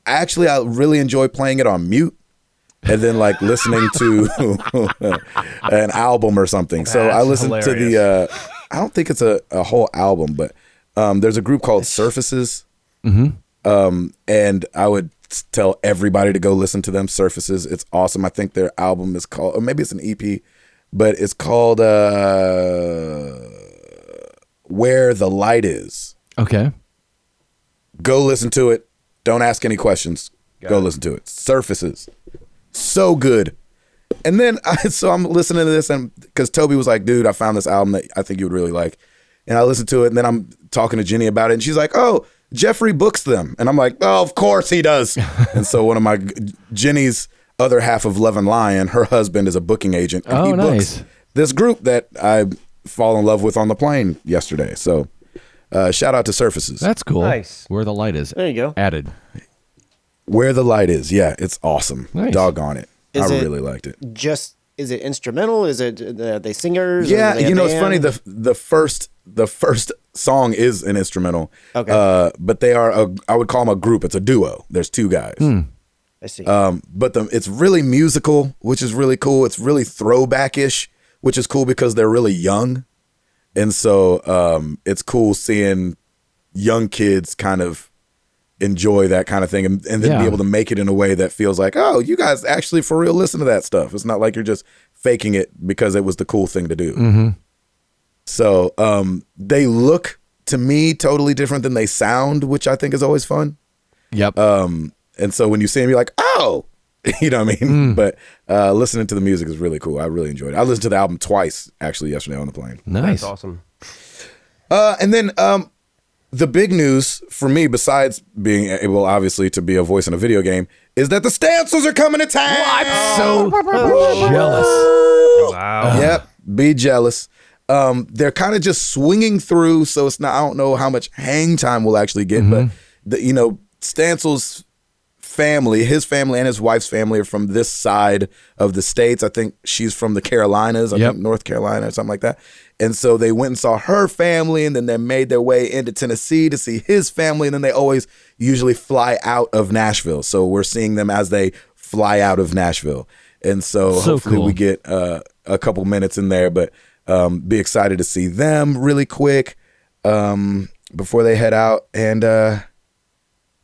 actually, I really enjoy playing it on mute and then like listening to an album or something. So I listen listened to the. Uh, I don't think it's a, a whole album, but um, there's a group called Surfaces, um, and I would tell everybody to go listen to them. Surfaces, it's awesome. I think their album is called, or maybe it's an EP, but it's called uh, "Where the Light Is." Okay. Go listen to it. Don't ask any questions. Go listen to it. Surfaces. So good. And then I so I'm listening to this and because Toby was like, dude, I found this album that I think you would really like. And I listened to it and then I'm talking to Jenny about it and she's like, oh, Jeffrey books them. And I'm like, oh, of course he does. and so one of my Jenny's other half of Love and Lion, her husband is a booking agent. And Oh, he nice. books this group that I fall in love with on the plane yesterday. So uh, shout out to Surfaces. That's cool. Nice. Where the light is. There you go. Added. Where the light is, yeah, it's awesome. Nice. Doggone it, Is I it- really liked it. Just is it instrumental? Is it uh, are they singers? Yeah, they you know, it's funny. The the first the first song is an instrumental. Okay. uh, but they are a I would call them a group. It's a duo. There's two guys. I see. Um, but the it's really musical, which is really cool. It's really throwbackish, which is cool because they're really young, and so um, it's cool seeing young kids kind of enjoy that kind of thing and, and then Yeah. be able to make it in a way that feels like oh you guys actually for real listen to that stuff it's not like you're just faking it because it was the cool thing to do so um, they look to me totally different than they sound which i think is always fun Yep. um, and so when you see him, you're like, oh, you know what I mean? But uh, listening to the music is really cool. I really enjoyed it. I listened to the album twice actually yesterday on the plane. nice. That's awesome. Uh, and then um, the big news for me, besides being able, obviously, to be a voice in a video game, is that the Stancils are coming to town. Oh, I'm so jealous. Wow. Yep, be jealous. Um, they're kind of just swinging through, so it's not. I don't know how much hang time we'll actually get, but the, you know, Stansel's family, his family and his wife's family are from this side of the states. I think she's from the Carolinas, I Yep. think North Carolina or something like that. And so they went and saw her family, and then they made their way into Tennessee to see his family, and then they always usually fly out of Nashville. So we're seeing them as they fly out of Nashville. And so, So hopefully cool. we get uh, a couple minutes in there, but um, be excited to see them really quick um, before they head out. And uh,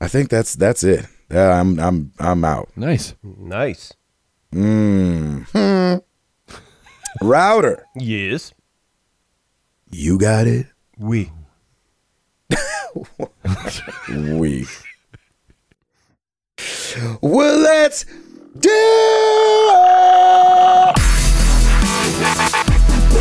I think that's that's it. Yeah, I'm I'm I'm out. Nice. Nice. Mm. Router, Yes. you got it. We. We. well, let's do. it! All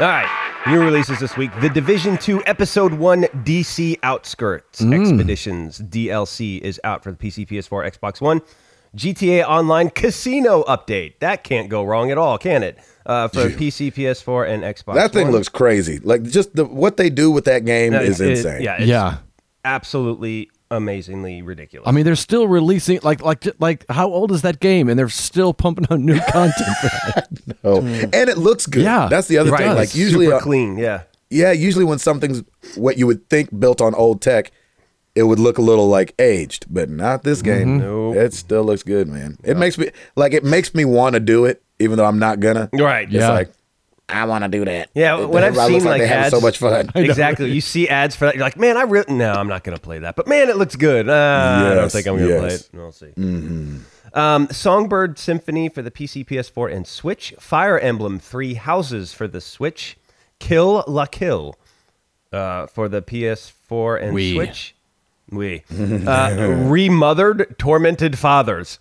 right. New releases this week: The Division Two Episode One DC Outskirts mm. Expeditions DLC is out for the PC, PS4, Xbox One. GTA Online Casino update that can't go wrong at all, can it? Uh, for PC, PS4, and Xbox. That thing One. looks crazy. Like just the what they do with that game Uh, is it- insane. yeah, it's Yeah. absolutely amazingly ridiculous. I mean, they're still releasing like like like how old is that game? And they're still pumping out new content. For that. Oh, and it looks good. Yeah. that's the other right, thing. Like usually, super uh, clean. Yeah, yeah, usually when something's what you would think built on old tech, it would look a little like aged, but not this game. Nope. It still looks good, man. It makes me like it makes me want to do it, even though I'm not gonna. right. It's Yeah. like I want to do that. Yeah, It- when I've everybody seen looks like, they have ads, so much fun. exactly. You see ads for that, you're like, man, I really no, I'm not gonna play that. But man, it looks good. Uh, I don't Yes, think I'm gonna play yes. it. We'll see. Um, Songbird Symphony for the PC, PS4, and Switch. Fire Emblem Three Houses for the Switch. Kill La Kill uh, for the PS4 and Wii. Switch. We uh, remothered Tormented Fathers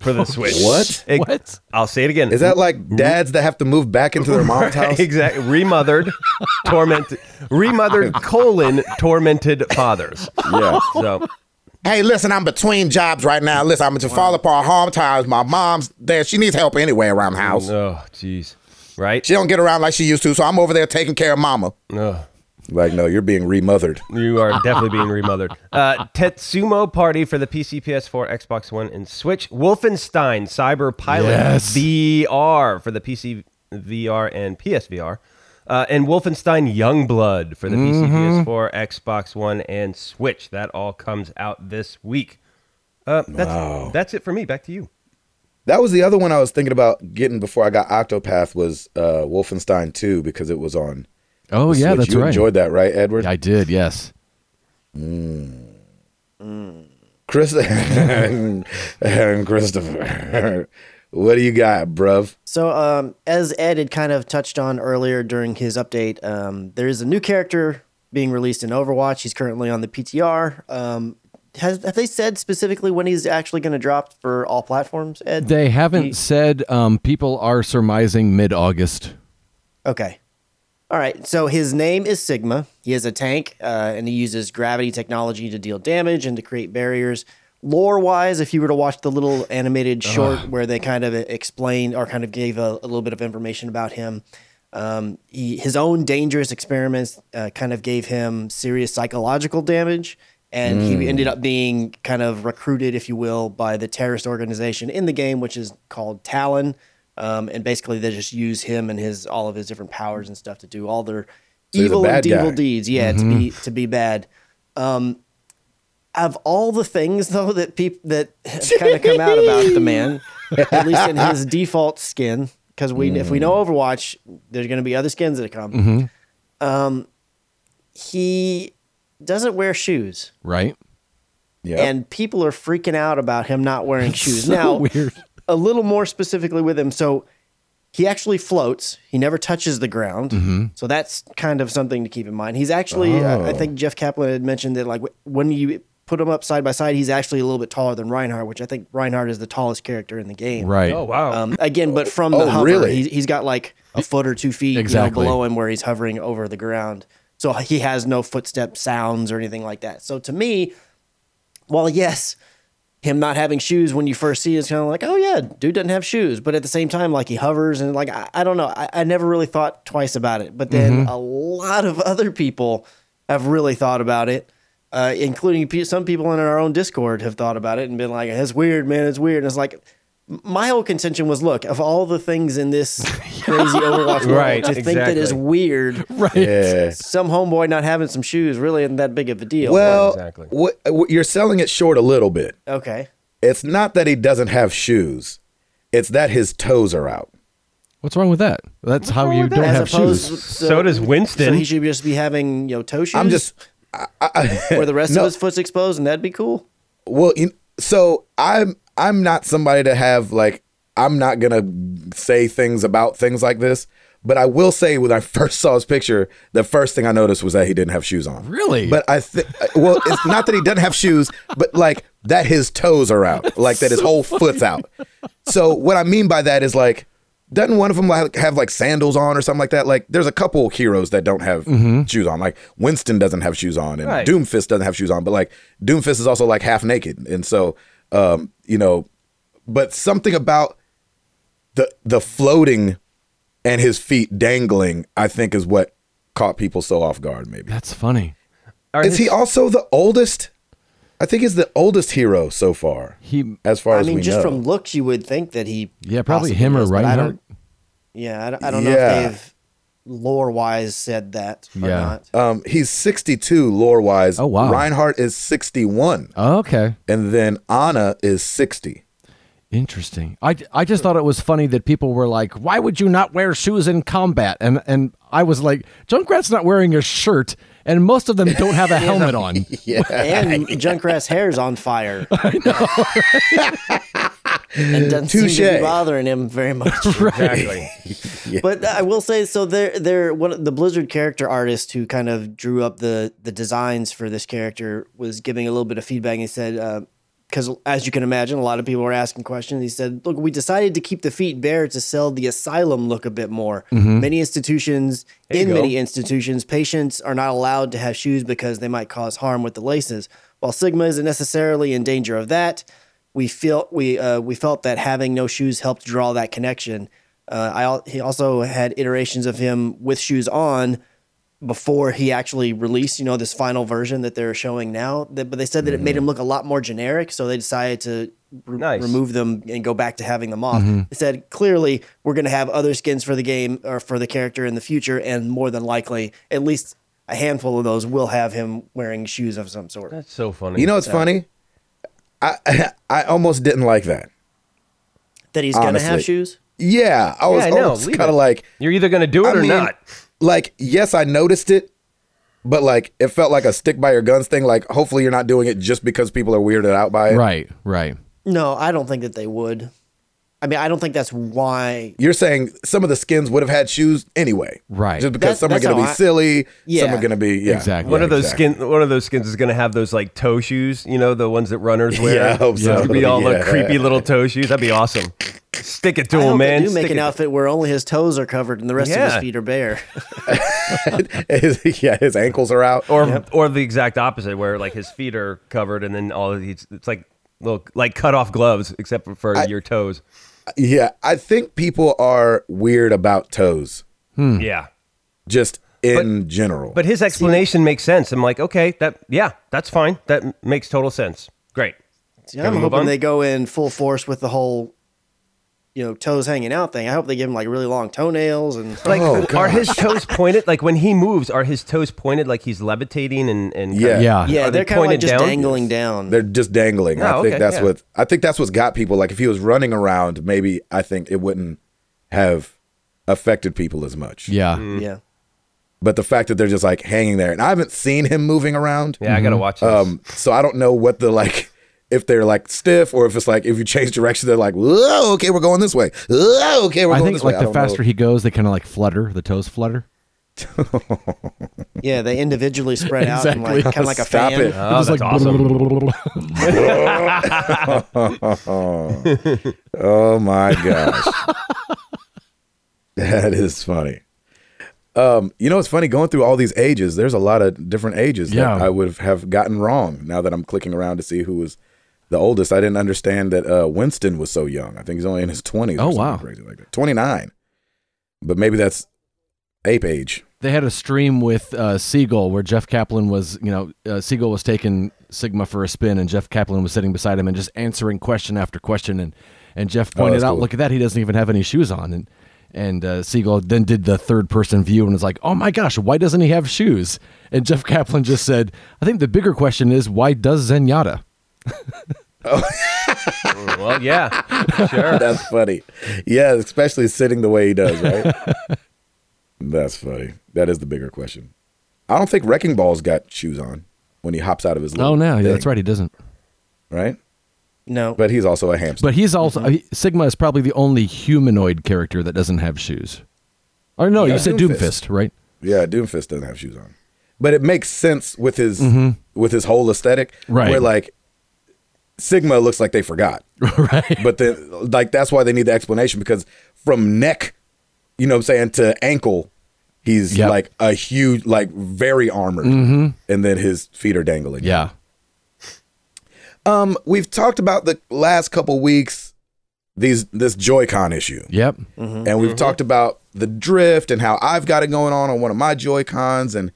for the Switch. What? It- What? I'll say it again. Is that like dads that have to move back into their mom's house? Exactly. Remothered, tormented, remothered colon tormented fathers. Yeah. So Hey, listen, I'm between jobs right now. Listen, I'm to fall apart home times. My mom's there. She needs help anyway around the house. oh jeez, right? She don't get around like she used to, so I'm over there taking care of mama. Ugh. Like, no, you're being remothered. You are definitely being remothered. Uh, Tetsumo Party for the PC, PS4, Xbox One, and Switch. Wolfenstein Cyber Pilot Yes. VR for the PC, VR, and PSVR. Uh, and Wolfenstein Youngblood for the PC, PS4, Xbox One, and Switch. That all comes out this week. Uh, that's that's it for me. Back to you. That was the other one I was thinking about getting before I got Octopath was uh, Wolfenstein 2 because it was on. Oh yeah, that's you right. enjoyed that, right, Edward? I did. Yes. Chris and Christopher, what do you got, bruv? So, um, as Ed had kind of touched on earlier during his update, um, there is a new character being released in Overwatch. He's currently on the PTR. Um, has have they said specifically when he's actually going to drop for all platforms? Ed, They haven't He- said. Um, people are surmising mid-August. Okay. All right. So his name is Sigma. He is a tank, uh, and he uses gravity technology to deal damage and to create barriers. Lore wise, if you were to watch the little animated short where they kind of explained or kind of gave a, a little bit of information about him, um, he, his own dangerous experiments uh, kind of gave him serious psychological damage. And he ended up being kind of recruited, if you will, by the terrorist organization in the game, which is called Talon. Um, and basically, they just use him and his all of his different powers and stuff to do all their a evil and evil deeds. Yeah, to be to be bad. Um, of all the things though that people that kind of come out about the man, at least in his default skin, because we if we know Overwatch, there's going to be other skins that come. Um, he doesn't wear shoes, Right. Yeah. and people are freaking out about him not wearing shoes. So now, weird. A little more specifically with him. So he actually floats. He never touches the ground. Mm-hmm. So that's kind of something to keep in mind. He's actually, uh, I think Jeff Kaplan had mentioned that like when you put him up side by side, he's actually a little bit taller than Reinhardt, which I think Reinhardt is the tallest character in the game. Right. Oh wow. Um, again, but from Oh, the hover, really? he's, he's got like a foot or two feet Exactly. you know, below him where he's hovering over the ground. So he has no footstep sounds or anything like that. So to me, while yes, him not having shoes when you first see is kind of like, oh yeah, dude doesn't have shoes. But at the same time, like he hovers and like I, I don't know, I, I never really thought twice about it. But then a lot of other people have really thought about it, uh, including some people in our own Discord have thought about it and been like, it's weird, man, it's weird. And it's like. My whole contention was, look, of all the things in this crazy Overwatch world, Right, to think that is weird, Right. yeah. some homeboy not having some shoes really isn't that big of a deal. Well, Exactly. what, what you're selling it short a little bit. okay. It's not that he doesn't have shoes. It's that his toes are out. What's wrong with that? That's how you don't As have opposed- shoes. So does Winston. So he should just be having you know toe shoes. I'm just I, I, where the rest no, of his foot's exposed, and that'd be cool. Well, you, so I'm I'm not somebody to have like I'm not gonna say things about things like this, but I will say when I first saw his picture, the first thing I noticed was that he didn't have shoes on. Really? But I think uh, well, it's not that he doesn't have shoes, but like that his toes are out, like that his whole foot's out. So what I mean by that is like doesn't one of them like have like sandals on or something like that? Like there's a couple heroes that don't have mm-hmm. shoes on. Like Winston doesn't have shoes on, and Right. Doomfist doesn't have shoes on. But like Doomfist is also like half naked, and so um, you know, but something about the the floating and his feet dangling, I think, is what caught people so off guard. Maybe That's funny. Are is he also the oldest? I think he's the oldest hero so far, He as far as I as mean, we just know. from looks, you would think that he. Yeah, probably him or is, but Reinhardt. Yeah, I don't, I don't know if they've lore wise said that or Yeah. not. um, he's 62 lore wise. Oh, wow. Reinhardt is 61, Oh, okay. and then Ana is 60. Interesting. I, I just thought it was funny that people were like, "Why would you not wear shoes in combat?" And and I was like, "Junkrat's not wearing a shirt, and most of them don't have a helmet on." Yeah, And Junkrat's hair's on fire. I know. And doesn't seem to be bothering him very much. exactly? But I will say, so they're they're one of the Blizzard character artist who kind of drew up the the designs for this character was giving a little bit of feedback. He said, uh, because as you can imagine, a lot of people were asking questions. He said, "Look, we decided to keep the feet bare to sell the asylum look a bit more. Mm-hmm. Many institutions, you in go. many institutions, patients are not allowed to have shoes because they might cause harm with the laces. While Sigma isn't necessarily in danger of that." We feel we uh, we felt that having no shoes helped draw that connection. Uh, I he also had iterations of him with shoes on before he actually released, you know, this final version that they're showing now. That, but they said that it made him look a lot more generic, so they decided to re- Nice. remove them and go back to having them off. They said clearly we're going to have other skins for the game or for the character in the future, and more than likely, at least a handful of those will have him wearing shoes of some sort. That's so funny. You know what's funny? I I almost didn't like that. That he's going to have shoes. Yeah, I was Yeah, I know, almost kind of like, you're either gonna do it I or mean, not. like yes, I noticed it, but like it felt like a stick by your guns thing. Like hopefully you're not doing it just because people are weirded out by it. right, right. No, I don't think that they would. I mean, I don't think that's why. You're saying some of the skins would have had shoes anyway, Right. Just because That's- some are going to be I- silly, some Yeah. are going to be yeah, Exactly. One yeah, of those exactly. skin, one of those skins is gonna have those like toe shoes. You know, the ones that runners wear. Yeah, I hope so. It's gonna be all Yeah. the creepy little toe shoes. That'd be awesome. Stick it to I him, hope man. they do make Stick an it- outfit where only his toes are covered and the rest of his feet are bare. His- yeah, his ankles are out. or or the exact opposite, where like his feet are covered and then all of these. It's like little like cut off gloves, except for your toes. Yeah, I think people are weird about toes, hmm. Yeah. just in general. But his explanation makes sense. I'm like, okay, that yeah, that's fine. That makes total sense. Great. See, Can I'm hoping on? they go in full force with the whole, you know, toes hanging out thing. I hope they give him like really long toenails and Like, Oh, are his toes pointed? Like when he moves, are his toes pointed like he's levitating and and kinda- Yeah. Yeah. yeah, Are they they're kind of like just down? dangling down. They're just dangling. I Oh, think okay, that's yeah. what I think that's what's got people. Like if he was running around, maybe I think it wouldn't have affected people as much. Yeah. yeah, But the fact that they're just like hanging there, and I haven't seen him moving around. Yeah, I gotta watch this. Um, so I don't know what the like if they're like stiff or if it's like if you change direction, they're like, Whoa, okay, we're going this way. Whoa, okay, we're I going think this way. like I the don't know. faster he goes, they kind of like flutter. The toes flutter. yeah, they individually spread out and like Exactly. kind of like a Stop fan. it. oh, Just that's like awesome. Oh my gosh. that is funny. Um, you know, it's funny going through all these ages. There's a lot of different ages Yeah. that I would have gotten wrong. Now that I'm clicking around to see who was the oldest, I didn't understand that uh, Winston was so young. I think he's only in his 20s. Oh, wow. crazy like that. 29. But maybe that's ape age. They had a stream with uh, Seagull where Jeff Kaplan was, you know, uh, Seagull was taking Sigma for a spin, and Jeff Kaplan was sitting beside him and just answering question after question. And and Jeff Oh, pointed that's out, cool. look at that, he doesn't even have any shoes on. And and uh, Seagull then did the third person view and was like, oh my gosh, why doesn't he have shoes? And Jeff Kaplan just said, I think the bigger question is why does Zenyatta? well, yeah, sure. That's funny. Yeah, especially sitting the way he does, right? that's funny. That is the bigger question. I don't think Wrecking Ball's got shoes on when he hops out of his little Oh no, yeah, thing, that's right, he doesn't. Right? No, But he's also a hamster. But he's also uh, Sigma is probably the only humanoid character that doesn't have shoes. Or no, Yeah, you said Doomfist. Doomfist, right? Yeah, Doomfist doesn't have shoes on, but it makes sense with his with his whole aesthetic, Right. Where like Sigma looks like they forgot, right. but then like that's why they need the explanation because from neck, you know what I'm saying, to ankle, he's Yep. like a huge, like very armored, mm-hmm. and then his feet are dangling. Yeah. Um, we've talked about the last couple weeks these this Joy-Con issue. Yep. Mm-hmm. And we've mm-hmm. talked about the drift and how I've got it going on on one of my Joy Cons and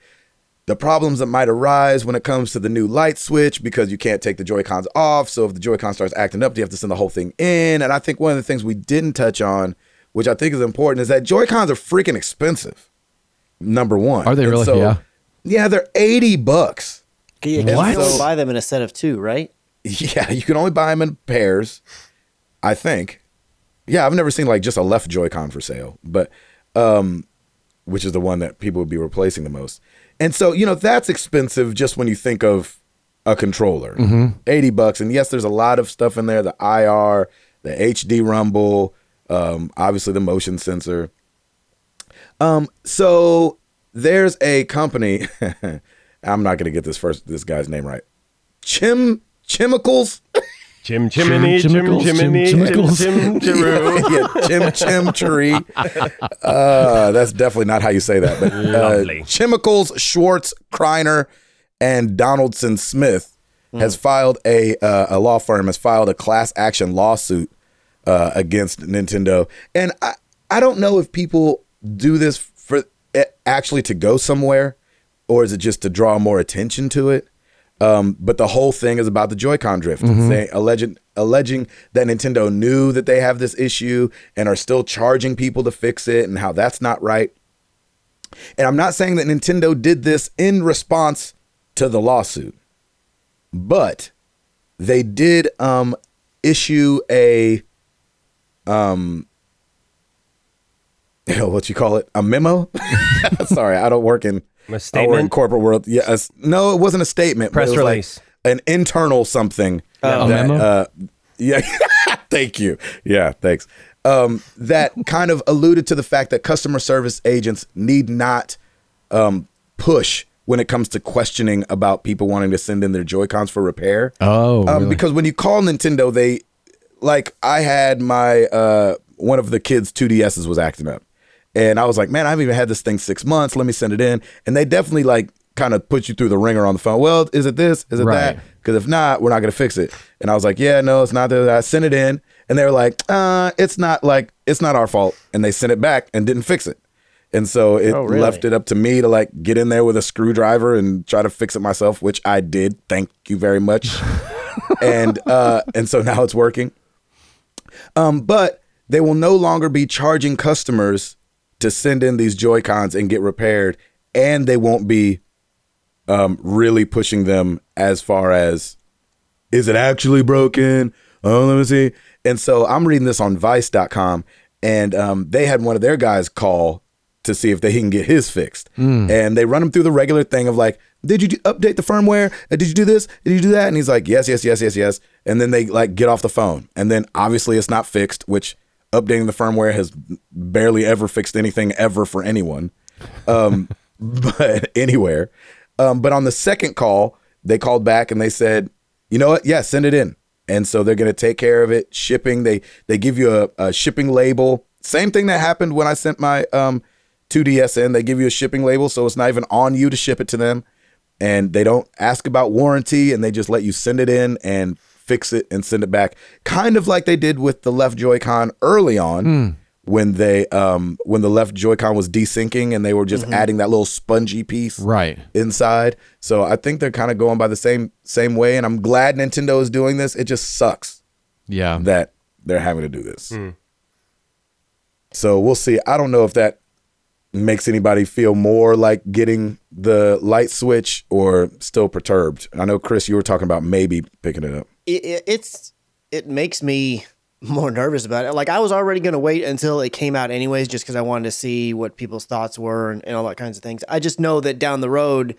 the problems that might arise when it comes to the new light switch because you can't take the Joy Cons off. So if the Joy Con starts acting up, do you have to send the whole thing in. And I think one of the things we didn't touch on, which I think is important, is that Joy Cons are freaking expensive. Number one. Are they And really? so- Yeah. Yeah, they're 80 bucks. You can What? only buy them in a set of two, right? Yeah, you can only buy them in pairs, I think. Yeah, I've never seen like just a left Joy-Con for sale, but um which is the one that people would be replacing the most. And so, you know, that's expensive just when you think of a controller. 80 bucks. And yes, there's a lot of stuff in there, the IR, the HD rumble, um obviously the motion sensor. Um so there's a company I'm not going to get this first this guy's name right. Chim Chemicals Jim Chimney, Jim Chimicals, Chimney, Jim Jim Chimicals. Jim Chiroo. Chim Chim Tree. Uh, that's definitely not how you say that. But, uh, Lovely. Chimicles Schwartz Kriner and Donaldson Smith has filed a uh, a law firm has filed a class action lawsuit uh, against Nintendo, and I I don't know if people do this for eh, actually to go somewhere, or is it just to draw more attention to it? Um, but the whole thing is about the Joy-Con drift. They alleging alleging that Nintendo knew that they have this issue and are still charging people to fix it, and how that's not right. And I'm not saying that Nintendo did this in response to the lawsuit, but they did um, issue a um what you call it a memo. Sorry, I don't work in A I work in corporate world. Yes, no, it wasn't a statement. Press it was like release. an internal something. A that, memo? Uh, yeah, thank you. Yeah, thanks. Um, that kind of alluded to the fact that customer service agents need not um, push when it comes to questioning about people wanting to send in their Joy Cons for repair. Oh, Um, really? because when you call Nintendo, they like I had my uh one of the kids' 2DSs was acting up. And I was like, man, I haven't even had this thing six months. Let me send it in. And they definitely like kind of put you through the ringer on the phone. Well, is it this? Is it Right. that? Because if not, we're not gonna fix it. And I was like, yeah, no, it's not that. I sent it in, and they were like, uh, it's not like it's not our fault. And they sent it back and didn't fix it. And so it Oh, really? left it up to me to like get in there with a screwdriver and try to fix it myself, which I did. Thank you very much. and uh, and so now it's working. Um, but they will no longer be charging customers to send in these Joy Cons and get repaired, and they won't be um, really pushing them as far as is it actually broken? Oh, let me see. And so I'm reading this on Vice.com, and um, they had one of their guys call to see if they can get his fixed, and they run him through the regular thing of like, did you do, update the firmware? Uh, Did you do this? Did you do that? And he's like, yes, yes, yes, yes, yes. And then they like get off the phone, and then obviously it's not fixed, which updating the firmware has barely ever fixed anything ever for anyone um, but anywhere. Um, but on the second call, they called back and they said, you know what? Yeah, send it in. And so they're going to take care of it. Shipping, they they give you a, a shipping label. Same thing that happened when I sent my um, 2DS in. They give you a shipping label, so it's not even on you to ship it to them. And they don't ask about warranty, and they just let you send it in and fix it and send it back. Kind of like they did with the left Joy-Con early on hmm. when they um when the left Joy-Con was desyncing and they were just mm-hmm. adding that little spongy piece right. inside. So I think they're kind of going by the same same way and I'm glad Nintendo is doing this. It just sucks Yeah. that they're having to do this. Hmm. So we'll see. I don't know if that makes anybody feel more like getting the light switch or still perturbed. I know Chris you were talking about maybe picking it up. It, it, it's it makes me more nervous about it. Like I was already going to wait until it came out anyways, just because I wanted to see what people's thoughts were and, and all that kinds of things. I just know that down the road,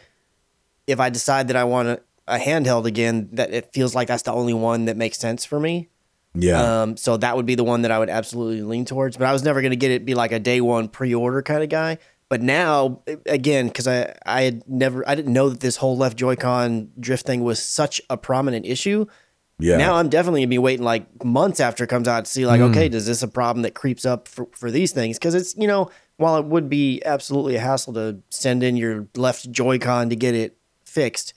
if I decide that I want a, a handheld again, that it feels like that's the only one that makes sense for me. Yeah. Um, so that would be the one that I would absolutely lean towards. But I was never going to get it be like a day one pre order kind of guy. But now, again, because I I had never I didn't know that this whole left Joy-Con drift thing was such a prominent issue. Yeah. Now I'm definitely gonna be waiting like months after it comes out to see like, mm. okay, does this a problem that creeps up for, for these things? Because it's you know, while it would be absolutely a hassle to send in your left Joy-Con to get it fixed,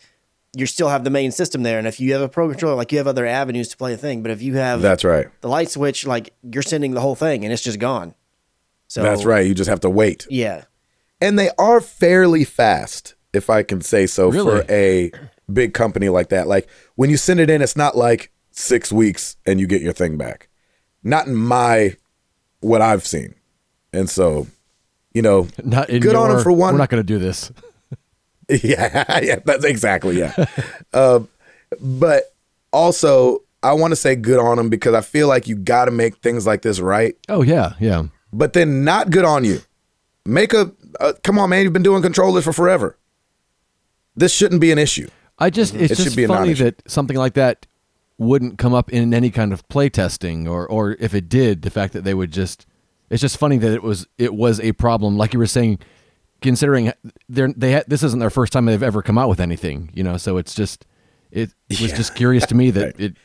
you still have the main system there. And if you have a pro controller, like you have other avenues to play a thing. But if you have That's right. the light switch, like you're sending the whole thing and it's just gone. So That's right. You just have to wait. Yeah. And they are fairly fast, if I can say so, Really? for a big company like that. Like when you send it in, it's not like six weeks and you get your thing back. Not in my what I've seen. And so, you know, Not in good on them for one. We're not going to do this. yeah, yeah, that's exactly yeah. um, but also, I want to say good on them because I feel like you got to make things like this right. Oh yeah, yeah. But then not good on you. Make a uh, come on, man. You've been doing controllers for forever. This shouldn't be an issue. I just mm-hmm. it's It just funny that something like that wouldn't come up in any kind of play testing or or if it did, the fact that they would just it's just funny that it was it was a problem like you were saying considering they're they ha- this isn't their first time they've ever come out with anything, you know, so it's just it, it was just curious to me that it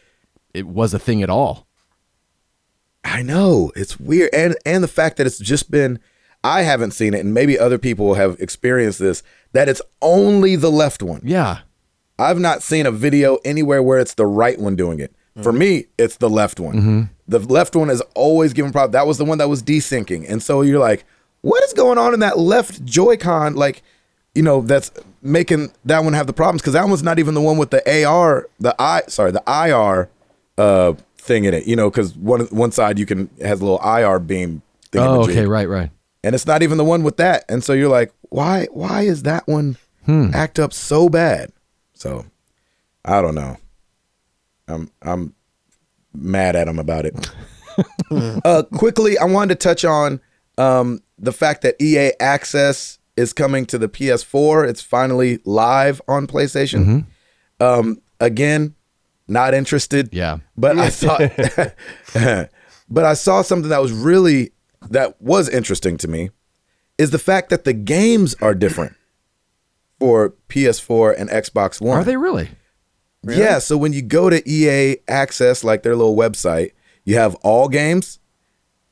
it was a thing at all. I know it's weird, and and the fact that it's just been. I haven't seen it, and maybe other people have experienced this. That it's only the left one. Yeah. I've not seen a video anywhere where it's the right one doing it. For me, it's the left one. The left one is always giving problem. That was the one that was desyncing. And so you're like, what is going on in that left Joy-Con? Like, you know, that's making that one have the problems because that one's not even the one with the AR, the I, sorry, the IR uh, thing in it. You know, because one one side you can has a little IR beam. Thing Oh, okay, right, right. and it's not even the one with that. And so you're like, why why is that one act up so bad? So I don't know. I'm I'm mad at him about it. uh, quickly, I wanted to touch on um, the fact that EA Access is coming to the PS4. It's finally live on PlayStation. Um, again, not interested. Yeah. But I thought, but I saw something that was really that was interesting to me is the fact that the games are different for PS4 and Xbox One. Are they really? Yeah. So when you go to EA Access, like their little website, you have all games.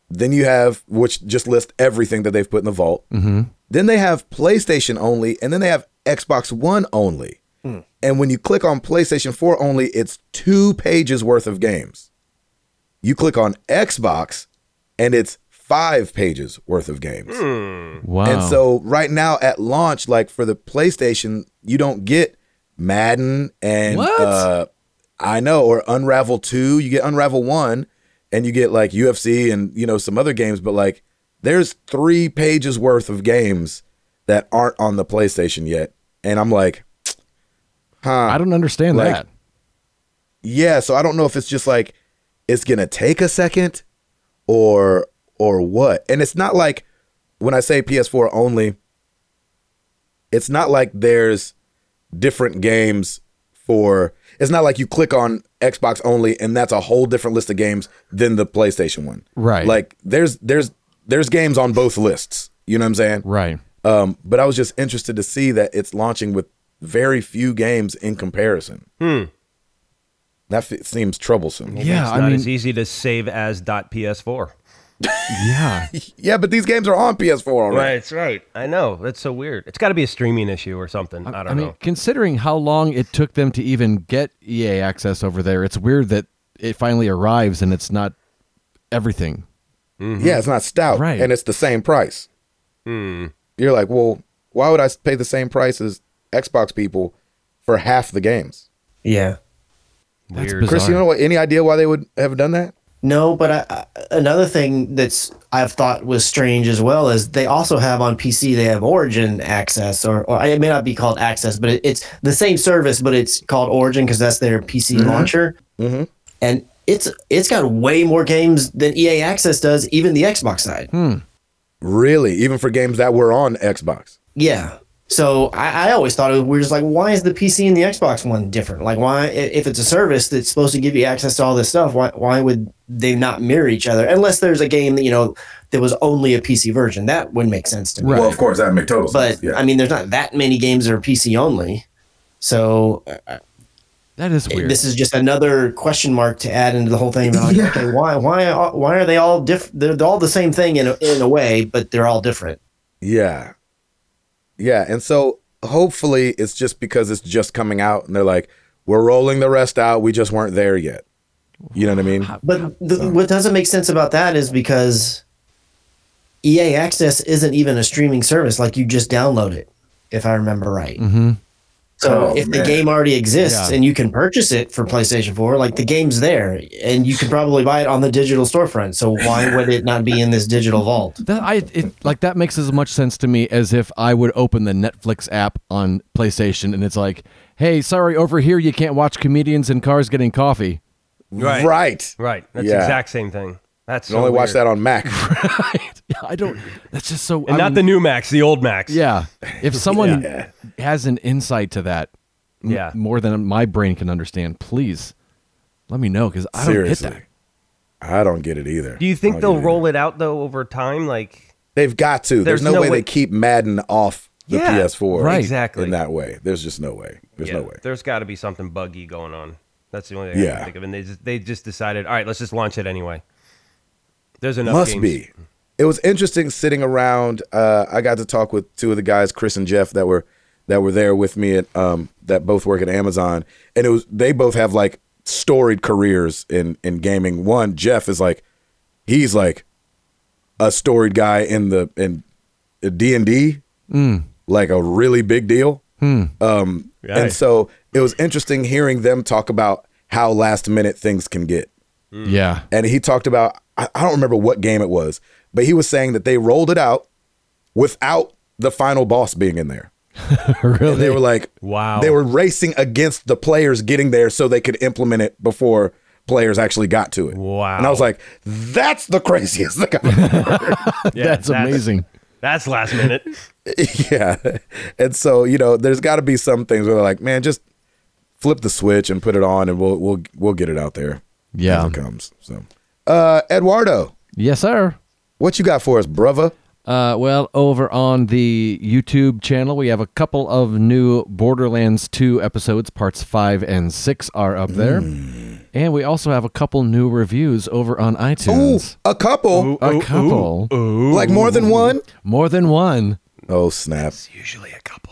Then you have which just lists everything that they've put in the vault. Mm-hmm. Then they have PlayStation only, and then they have Xbox One only. And when you click on PlayStation 4 only, it's two pages worth of games. You click on Xbox, and it's five pages worth of games. Wow. And so right now at launch, like for the PlayStation, you don't get Madden and What? uh I know, or Unravel 2. You get Unravel 1 and you get like UFC and you know some other games, but like there's three pages worth of games that aren't on the PlayStation yet. And I'm like, huh. I don't understand like- that. Yeah, so I don't know if it's just like it's gonna take a second or or what. And it's not like when I say PS4 only, it's not like there's different games for it's not like you click on Xbox only and that's a whole different list of games than the PlayStation one. Right. Like there's there's there's games on both lists. You know what I'm saying? Right. Um, but I was just interested to see that it's launching with very few games in comparison. Hmm. That f- seems troublesome. Yeah, it's I not mean, as easy to save as .ps4. yeah. Yeah, but these games are on PS4 already. That's right. I know. That's so weird. It's got to be a streaming issue or something. I, don't I mean, know. considering how long it took them to even get EA access over there, it's weird that it finally arrives and it's not everything. Yeah, it's not stout, Right. and it's the same price. Hmm. You're like, well, why would I pay the same price as Xbox people for half the games? Yeah. That's Weird. Chris, you know what? Any idea why they would have done that? No, but I, another thing that's I've thought was strange as well is they also have on PC they have Origin access, or, or it may not be called access, but it, it's the same service, but it's called Origin because that's their PC launcher, Mm-hmm. and it's it's got way more games than EA Access does, even the Xbox side. Really? Even for games that were on Xbox? Yeah. So I, I always thought it was weird. Just like, why is the PC and the Xbox one different? Like, why if it's a service that's supposed to give you access to all this stuff, why why would they not mirror each other? Unless there's a game that you know that was only a PC version, that wouldn't make sense to me. Right. Well, of course, that would make total But I mean, there's not that many games that are PC only. So uh, That is weird. This is just another question mark to add into the whole thing. Like, okay, why why why are they all different? They're, they're all the same thing in a, in a way, but they're all different. Yeah. Yeah. And so hopefully it's just because it's just coming out and they're like, we're rolling the rest out. We just weren't there yet. You know what I mean? But the, what doesn't make sense about that is because EA Access isn't even a streaming service. Like you just download it, if I remember right. mm-hmm. So Oh, if the game already exists Yeah. and you can purchase it for PlayStation 4, like the game's there and you can probably buy it on the digital storefront. So why would it not be in this digital vault? That I it like that makes as much sense to me as if I would open the Netflix app on PlayStation and it's like, "Hey, sorry, over here you can't watch comedians in cars getting coffee." Right. Right. Right. That's Yeah. the exact same thing. That's You so only watch that on Mac. right? I don't. That's just so. and not the new Max, the old Max. Yeah, if someone Yeah. has an insight to that, m- Yeah. more than my brain can understand, please let me know because I don't Seriously. get that. I don't get it either. Do you think they'll it roll it out though over time? Like, They've got to. There's, There's no, no way, way- they keep Madden off the Yeah, PS4 right. Exactly. in that way. There's just no way. There's yeah, no way. There's got to be something buggy going on. That's the only thing I Yeah. can think of. And they just, they just decided, all right, let's just launch it anyway. There's enough. Must games. be. It was interesting sitting around. Uh, I got to talk with two of the guys, Chris and Jeff, that were that were there with me at um, that both work at Amazon, and it was they both have like storied careers in in gaming. One, Jeff is like he's like a storied guy in the in D and D, like a really big deal. Um, and so it was interesting hearing them talk about how last minute things can get Yeah, and he talked about I, I don't remember what game it was, but he was saying that they rolled it out without the final boss being in there. really. And they were like, Wow. They were racing against the players getting there so they could implement it before players actually got to it. Wow. And I was like, that's the craziest thing. I've ever heard. Yeah, that's amazing. That's last minute. yeah. And so, you know, there's got to be some things where they're like, man, just flip the switch and put it on and we'll we'll we'll get it out there. Yeah. It comes. So, uh Eduardo, Yes, sir. what you got for us, brother? Uh, well, over on the YouTube channel, we have a couple of new Borderlands 2 episodes. Parts 5 and 6 are up there. And we also have a couple new reviews over on Ooh, iTunes. a couple. a couple. Like more than one? More than one. Oh, snap. Usually a couple.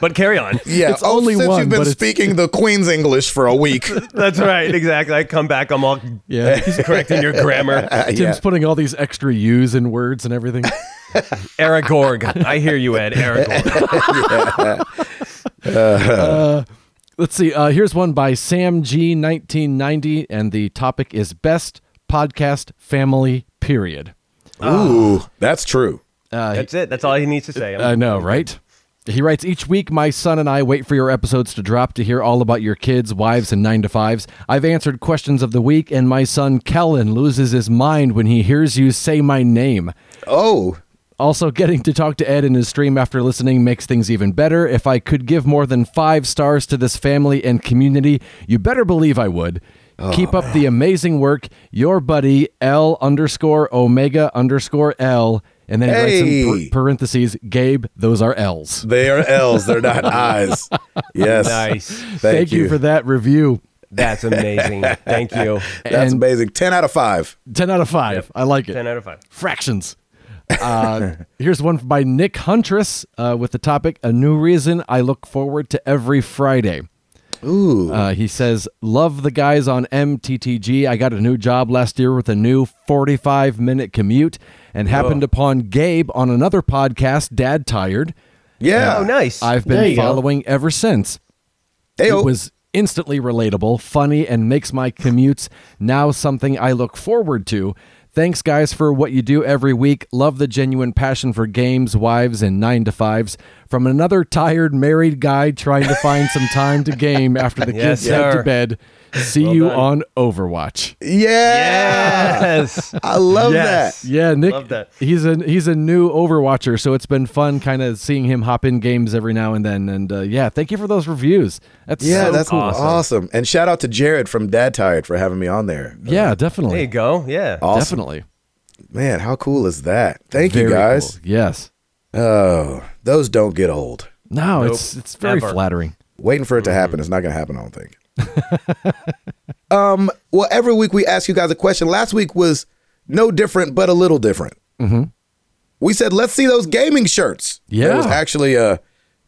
But carry on. Yeah, It's oh, only since one, you've been speaking the Queen's English for a week. That's right. Exactly. I come back. I'm all Yeah. He's correcting your grammar. Tim's yeah. putting all these extra U's in words and everything. Aragorn. I hear you, Ed. Aragorn. Uh, let's see. Uh, here's one by Sam G, 1990, and the topic is best podcast family. Period. Ooh, that's true. Uh, That's it. That's all he needs to say. I know, right? He writes each week, my son and I wait for your episodes to drop to hear all about your kids, wives, and nine to fives. I've answered questions of the week, and my son Kellen loses his mind when he hears you say my name. Oh, Also, getting to talk to Ed in his stream after listening makes things even better. If I could give more than five stars to this family and community, you better believe I would. Keep up the amazing work. Your buddy L underscore Omega underscore L. And then he writes in parentheses, Gabe, those are L's. they are L's. They're not I's. Yes. Nice. Thank, Thank, you. for that review. That's amazing. Thank you. That's and amazing. 10 out of 5. 10 out of 5. I like it. 10 out of 5. Fractions. Uh, here's one by Nick Huntress uh, with the topic A New Reason I Look Forward to Every Friday. Ooh. Uh, he says, Love the guys on MTTG. I got a new job last year with a new 45 minute commute and happened upon Gabe on another podcast, Dad Tired. yeah. Oh, nice. I've been you go. following ever since. Ayo. It was instantly relatable, funny, and makes my commutes now something I look forward to. Thanks, guys, for what you do every week. Love the genuine passion for games, wives, and nine to fives. From another tired married guy trying to find some time to game after the Yes, kids head to bed. See Well you done. on Overwatch. yeah. Yes. I love Yes. that. Yeah, Nick. Love that. He's a he's a new Overwatcher, so it's been fun kind of seeing him hop in games every now and then. And uh, yeah, thank you for those reviews. That's Yeah, so that's cool. awesome. And shout out to Jared from Dad Tired for having me on there. Yeah, definitely. There you go. Yeah. Awesome. Definitely. Man, how cool is that? Thank you guys. cool. Yes. Oh, those don't get old. No, Nope. it's it's very Ever. flattering. Waiting for it to happen. It's not going to happen, I don't think. um, well, every week we ask you guys a question. Last week was no different, but a little different. Mm-hmm. We said, let's see those gaming shirts. Yeah. There was actually uh,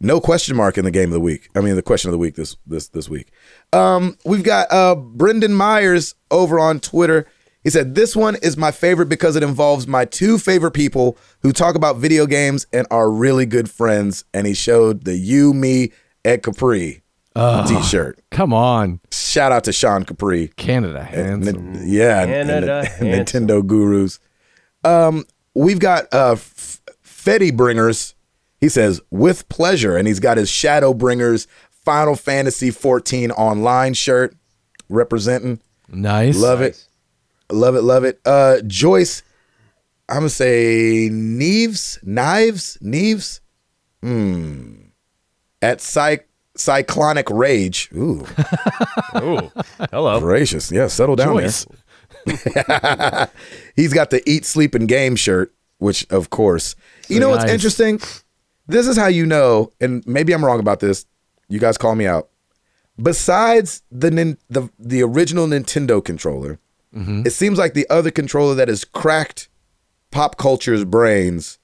no question mark in the game of the week. I mean, the question of the week this this this week. Um, we've got uh, Brendan Myers over on Twitter. He said, This one is my favorite because it involves my two favorite people who talk about video games and are really good friends. And he showed the You, Me, Ed Capri t shirt. Come on, Shout out to Sean Capri. Canada handsome. Nin- yeah, and- and Canada handsome. Nintendo gurus. Um, we've got uh, F- Fetty Bringers. He says with pleasure, and he's got his Shadow Bringers Final Fantasy 14 online shirt representing. Nice. Love it, love it, love it. Uh, Joyce, I'm gonna say Neves, Knives, Neves. Hmm. At Cy- Cyclonic Rage. Ooh, Ooh, hello. gracious. Yeah, settle down there. He's got the eat, sleep, and game shirt, which of course. You know what's Nice. interesting? This is how you know, and maybe I'm wrong about this. You guys call me out. Besides the nin- the the original Nintendo controller, mm-hmm. it seems like the other controller that has cracked pop culture's brains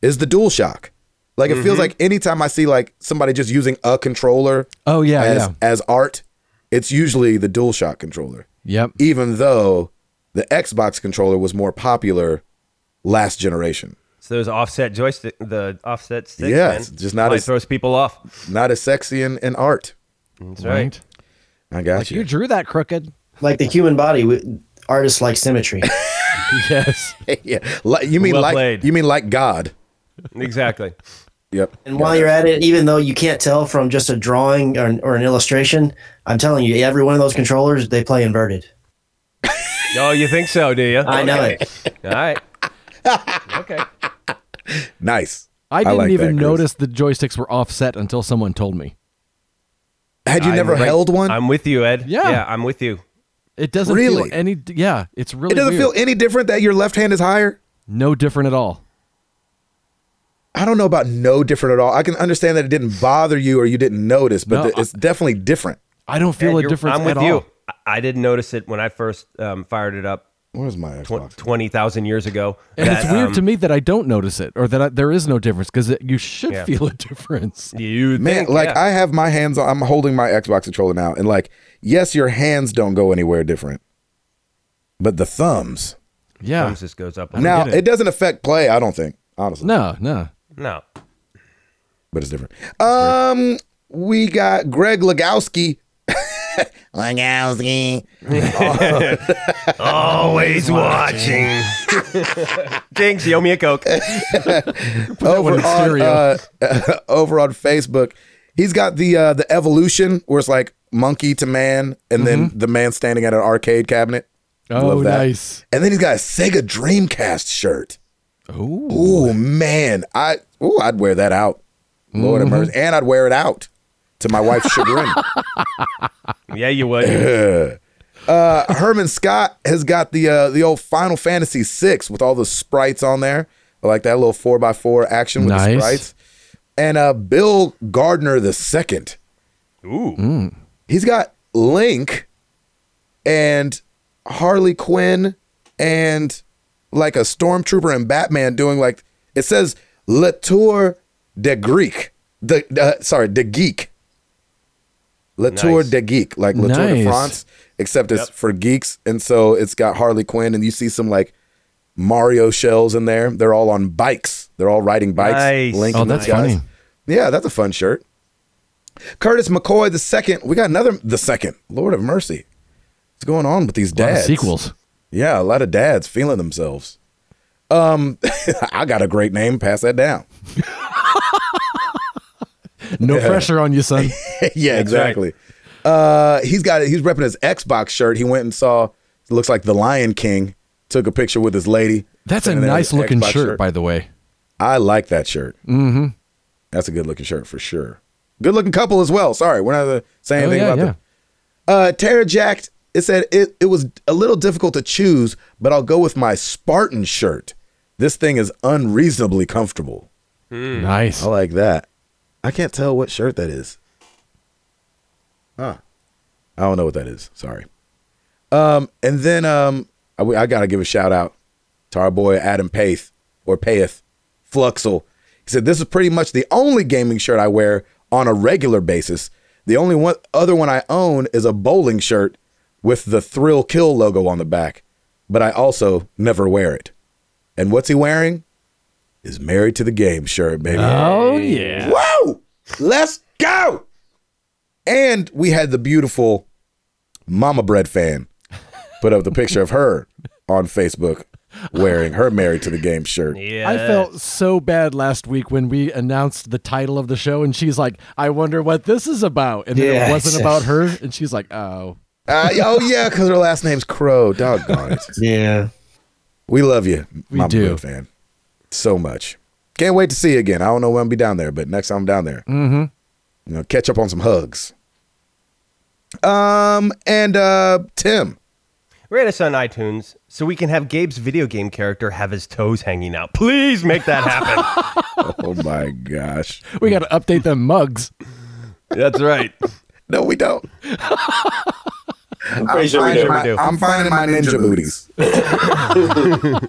is the DualShock. Like it feels mm-hmm. like anytime I see like somebody just using a controller Oh yeah, as yeah. as art, it's usually the DualShock controller Yep. even though the Xbox controller was more popular last generation. So those offset joystick, the offset sticks. Yeah, man, just not Probably as- throws people off. Not as sexy in, in art. That's Right. right. I got Like you. you drew that crooked. Like the human body, we- artists like symmetry. yes. yeah, Li- you mean Well like played. you mean like God? Exactly. Yep. And while you're at it, even though you can't tell from just a drawing or, or an illustration, I'm telling you, every one of those controllers, they play inverted. Oh, you think so, do you? I know it. All right. Okay. Nice. I didn't like even that, notice the joysticks were offset until someone told me. Had you I'm never right- held one? I'm with you, Ed. Yeah. Yeah, I'm with you. It doesn't Really? feel any. Yeah, it's really. it doesn't weird. feel any different that your left hand is higher. no different at all. I don't know about no different at all. I can understand that it didn't bother you or you didn't notice, but No, the- it's definitely different. I don't feel Ed, a difference I'm with at you. all. I- I didn't notice it when I first um, fired it up Where's my Xbox? 20,000 years ago. And that, it's weird um, to me that I don't notice it, or that I, there is no difference, because you should Yeah. feel a difference. You Man, think, like yeah. I have my hands on. I'm holding my Xbox controller now, and like, yes, your hands don't go anywhere different, but the thumbs. Yeah. Thumbs just goes up. Now it. it. doesn't affect play. I don't think, honestly, No, no. No. but it's different. Um, we got Greg Legowski. Legowski. Always watching. Jinx, you owe me a Coke. over one in on stereo. uh, over on Facebook. He's got the uh, the evolution where it's like monkey to man, and then the man standing at an arcade cabinet. Oh, Love that. nice. And then he's got a Sega Dreamcast shirt. Ooh. Ooh man, I ooh I'd wear that out. Lord Mm-hmm. have mercy, and I'd wear it out to my wife's chagrin. Yeah, you would. Uh, Herman Scott has got the uh, the old Final Fantasy VI with all the sprites on there. I like that little four x four action with the sprites. And uh, Bill Gardner the second. Ooh. He's got Link and Harley Quinn and like a stormtrooper and Batman doing like it says Le Tour de Greek. The uh, sorry, de Geek. Le Tour Nice. de Geek, like Le Tour de France, except it's Yep. for geeks, and so it's got Harley Quinn, and you see some like Mario shells in there. They're all on bikes. They're all riding bikes. Nice. Link Oh, that's guys. funny. Yeah, that's a fun shirt. Curtis McCoy the second. We got another the second. Lord of mercy. What's going on with these A lot of dads? sequels. Yeah, a lot of dads feeling themselves. Um, I got a great name. Pass that down. No pressure on you, son. yeah, exactly. Uh, he's got he's repping his Xbox shirt. He went and saw. Looks like the Lion King. Took a picture with his lady. That's a nice looking Xbox shirt, by the way. I like that shirt. Mm-hmm. That's a good looking shirt for sure. Good looking couple as well. Sorry, we're not uh, saying Oh, anything yeah, about yeah. them. Uh, Tara Jacked, it said it, it was a little difficult to choose, but I'll go with my Spartan shirt. This thing is unreasonably comfortable. Nice. I like that. I can't tell what shirt that is. Huh. I don't know what that is. Sorry. Um, and then um, I, I gotta give a shout out to our boy Adam Paith or Payeth Fluxel. He said this is pretty much the only gaming shirt I wear on a regular basis. The only one other one I own is a bowling shirt with the Thrill Kill logo on the back, but I also never wear it. And what's he wearing? Is married to the game shirt, baby. Oh yeah. Whoa! Let's go! And we had the beautiful Mama Bread fan put up the picture of her on Facebook wearing her married to the game shirt. Yeah. I felt so bad last week when we announced the title of the show, and she's like, "I wonder what this is about," and then Yeah. it wasn't about her, and she's like, "Oh, Uh, oh yeah, because her last name's Crow. Doggone it. Yeah. We love you, We Mama do. Bread fan, so much. Can't wait to see you again. I don't know when I'll be down there, but next time I'm down there, mm-hmm. you know, catch up on some hugs. Um, and uh, Tim. Rate us on iTunes so we can have Gabe's video game character have his toes hanging out. Please make that happen. Oh my gosh. we got to update them mugs." That's right. No, we don't. I'm pretty sure finding do. my- do. I'm finding my ninja booties.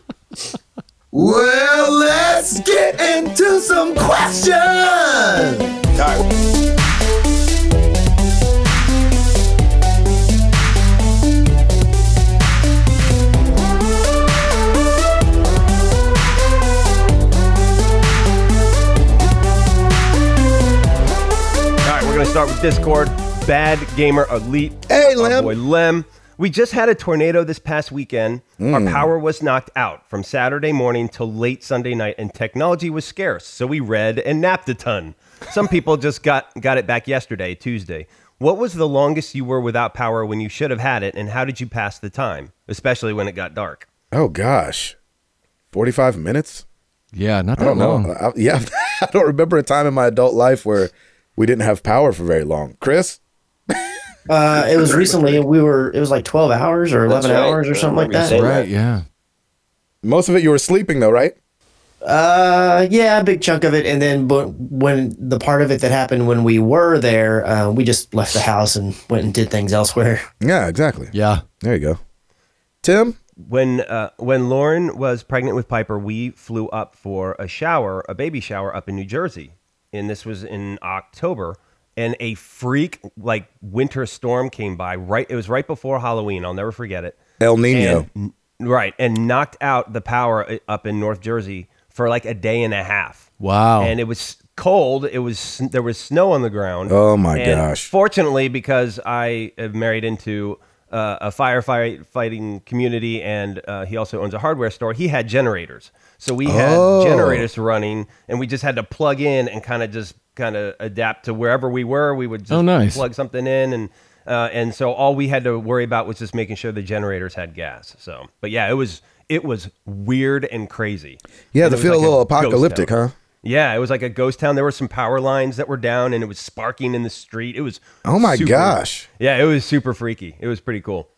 well, let's get into some questions. All right. All right, we're going to start with Discord. Bad Gamer Elite. Hey, Our Lem. boy Lem. We just had a tornado this past weekend. Our mm. power was knocked out from Saturday morning till late Sunday night, and technology was scarce. So we read and napped a ton. Some people just got, got it back yesterday, Tuesday. What was the longest you were without power when you should have had it, and how did you pass the time, especially when it got dark? Oh gosh, forty-five minutes. Yeah, not that I don't know. I, yeah, I don't remember a time in my adult life where we didn't have power for very long. Chris, Uh, it was recently. We were. It was like twelve hours or eleven right. hours or I something like that. saying Right? Yeah. most of it you were sleeping though, right? Uh, yeah, a big chunk of it, and then but when the part of it that happened when we were there, uh, we just left the house and went and did things elsewhere. Yeah, exactly. Yeah. There you go. Tim, When uh, when Lauren was pregnant with Piper, we flew up for a shower, a baby shower up in New Jersey, and this was in October. And a freak like winter storm came by. Right, it was right before Halloween. I'll never forget it. El Nino. And, right, and knocked out the power uh, up in North Jersey for like a day and a half. Wow. And it was cold. It was there was snow on the ground. Oh, my And gosh. Fortunately, because I am married into uh, a firefight fighting community, and uh, he also owns a hardware store. He had generators, so we had Oh. generators running, and we just had to plug in and kind of just kind of adapt to wherever we were. We would just Oh, nice. plug something in and. Uh, and so all we had to worry about was just making sure the generators had gas. So, but yeah, it was it was weird and crazy. yeah, And to feel like a little apocalyptic, huh? Yeah, it was like a ghost town. There were some power lines that were down, and it was sparking in the street. It was Oh my super- gosh. Yeah, it was super freaky. It was pretty cool.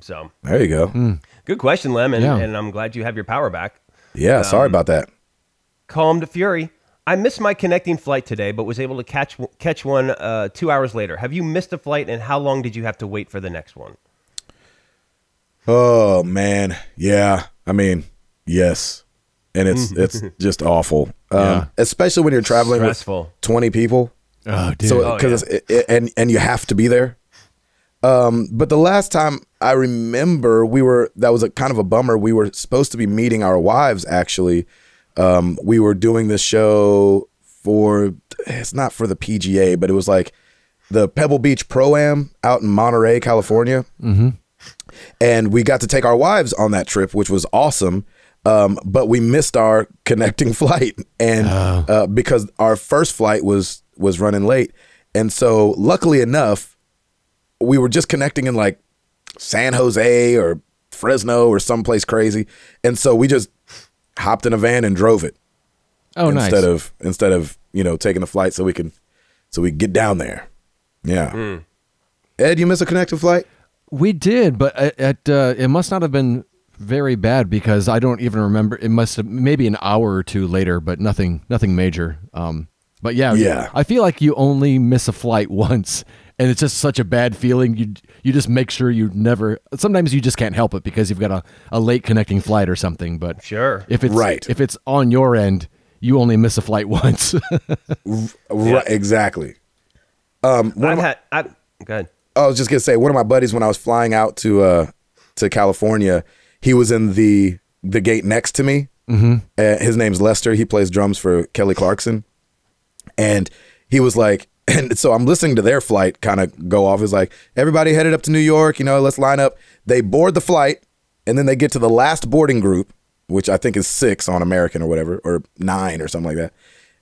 So There you go. good question, Lemon, Yeah. and I'm glad you have your power back. Yeah, Um, sorry about that. Calmed Fury. I missed my connecting flight today, but was able to catch catch one uh, two hours later. Have you missed a flight, and how long did you have to wait for the next one? Oh man, yeah. I mean, yes, and it's it's just awful. Um, Yeah. Especially when you're traveling Stressful. with twenty people. Oh, dude. So Oh, because it- and and you have to be there. Um, but the last time I remember, we were that was a kind of a bummer. We were supposed to be meeting our wives. Actually, um, we were doing this show for it's not for the PGA, but it was like the Pebble Beach Pro Am out in Monterey, California. Mm-hmm. And we got to take our wives on that trip, which was awesome. Um, but we missed our connecting flight, and uh, because our first flight was was running late, and so luckily enough, we were just connecting in like San Jose or Fresno or someplace crazy, and so we just hopped in a van and drove it oh, nice. instead of instead of you know taking the flight so we can so we get down there. Yeah. Ed, you miss a connecting flight? We did, but it it, uh, it must not have been very bad because I don't even remember. It must have maybe an hour or two later, but nothing nothing major. Um, But yeah, Yeah. I feel like you only miss a flight once, and it's just such a bad feeling. You you just make sure you never. Sometimes you just can't help it because you've got a, a late connecting flight or something. But Sure. if it's Right. if it's on your end, you only miss a flight once. Right, exactly. Um, I've my- had. I, go ahead. I was just gonna say one of my buddies when I was flying out to uh to California, he was in the the gate next to me. Mm-hmm. Uh, his name's Lester. He plays drums for Kelly Clarkson, and he was like, and so I'm listening to their flight kind of go off. It's like everybody headed up to New York. You know, let's line up. They board the flight, and then they get to the last boarding group, which I think is six on American or whatever, or nine or something like that.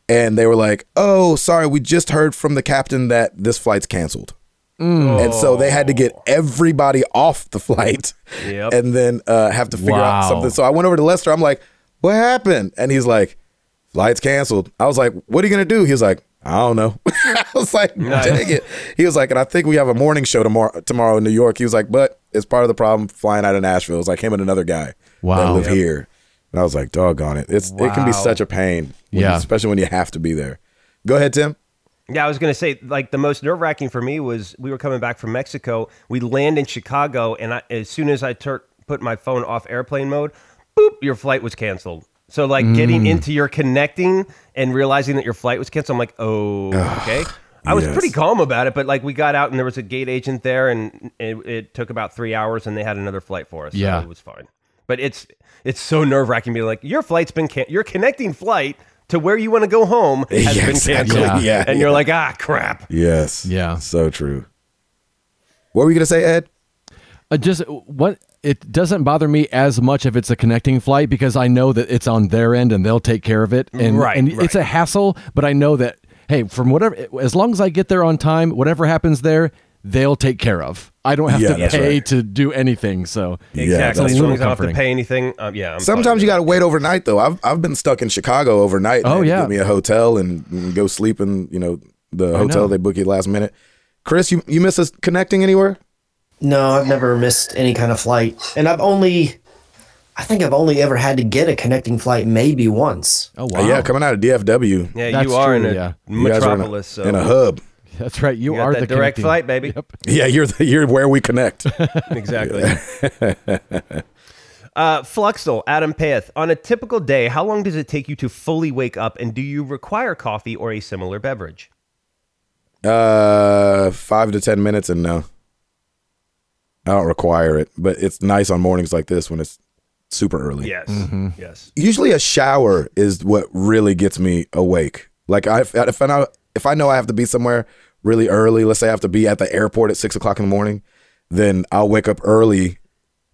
And they were like, "Oh, sorry, we just heard from the captain that this flight's canceled." And so they had to get everybody off the flight Yep. and then uh, have to figure out something. So I went over to Lester. I'm like, what happened? And he's like, flight's canceled. I was like, what are you going to do? He was like, I don't know. I was like, dang it. He was like, and I think we have a morning show tomorrow, tomorrow in New York. He was like, but it's part of the problem flying out of Nashville. It's like him and another guy that Wow. live here. And I was like, doggone it. It's, It can be such a pain. Yeah. Especially when you have to be there. Go ahead, Tim. Yeah, I was gonna say like the most nerve wracking for me was we were coming back from Mexico. We land in Chicago, and I, as soon as I tur- put my phone off airplane mode, boop, your flight was canceled. So like Mm. getting into your connecting and realizing that your flight was canceled, I'm like, oh, okay. I was yes. pretty calm about it, but like we got out and there was a gate agent there, and it, it took about three hours, and they had another flight for us. Yeah. so it was fine. But it's it's so nerve wracking being like your flight's been can- your connecting flight to where you want to go home has Yeah, been exactly. canceled, Yeah, and yeah. you're like, ah, crap. Yes. Yeah. So true. What were you going to say, Ed? Uh, just what it doesn't bother me as much if it's a connecting flight because I know that it's on their end and they'll take care of it. And, Right, and it's a hassle, but I know that hey, from whatever as long as I get there on time, whatever happens there, they'll take care of. I don't have Yeah, to pay right. to do anything. So Yeah, Exactly. that's as long as I don't have to pay anything, um, yeah. I'm Sometimes you got to wait overnight though. I've I've been stuck in Chicago overnight. Oh, They yeah. get me a hotel and, and go sleep in you know the hotel know. they book you last minute. Chris, you you miss us connecting anywhere? No, I've never missed any kind of flight, and I've only, I think I've only ever had to get a connecting flight maybe once. oh Uh, yeah, coming out of DFW, Yeah, That's you are true, in a yeah. you guys are in a- metropolis. so in a hub. That's right. You, you are the direct connecting- flight, baby. Yep. Yeah, you're the, you're where we connect. Exactly. uh, Fluxel, Adam Payeth. On a typical day, how long does it take you to fully wake up, and do you require coffee or a similar beverage? uh, five to ten minutes, and no, I don't require it. But it's nice on mornings like this when it's super early. Yes. Yes. usually a shower is what really gets me awake. Like I, if I know if I know I have to be somewhere really early, let's say I have to be at the airport at six o'clock in the morning, then I'll wake up early,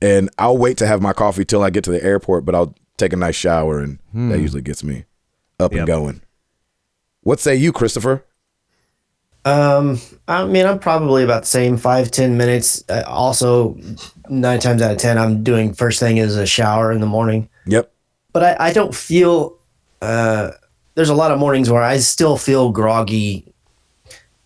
and I'll wait to have my coffee till I get to the airport. But I'll take a nice shower, and that usually gets me up and going. What say you, Christopher? Um, I mean, I'm probably about the same five ten minutes. Uh, also, nine times out of ten, I'm doing first thing is a shower in the morning. Yep. But I, I don't feel. Uh, there's a lot of mornings where I still feel groggy,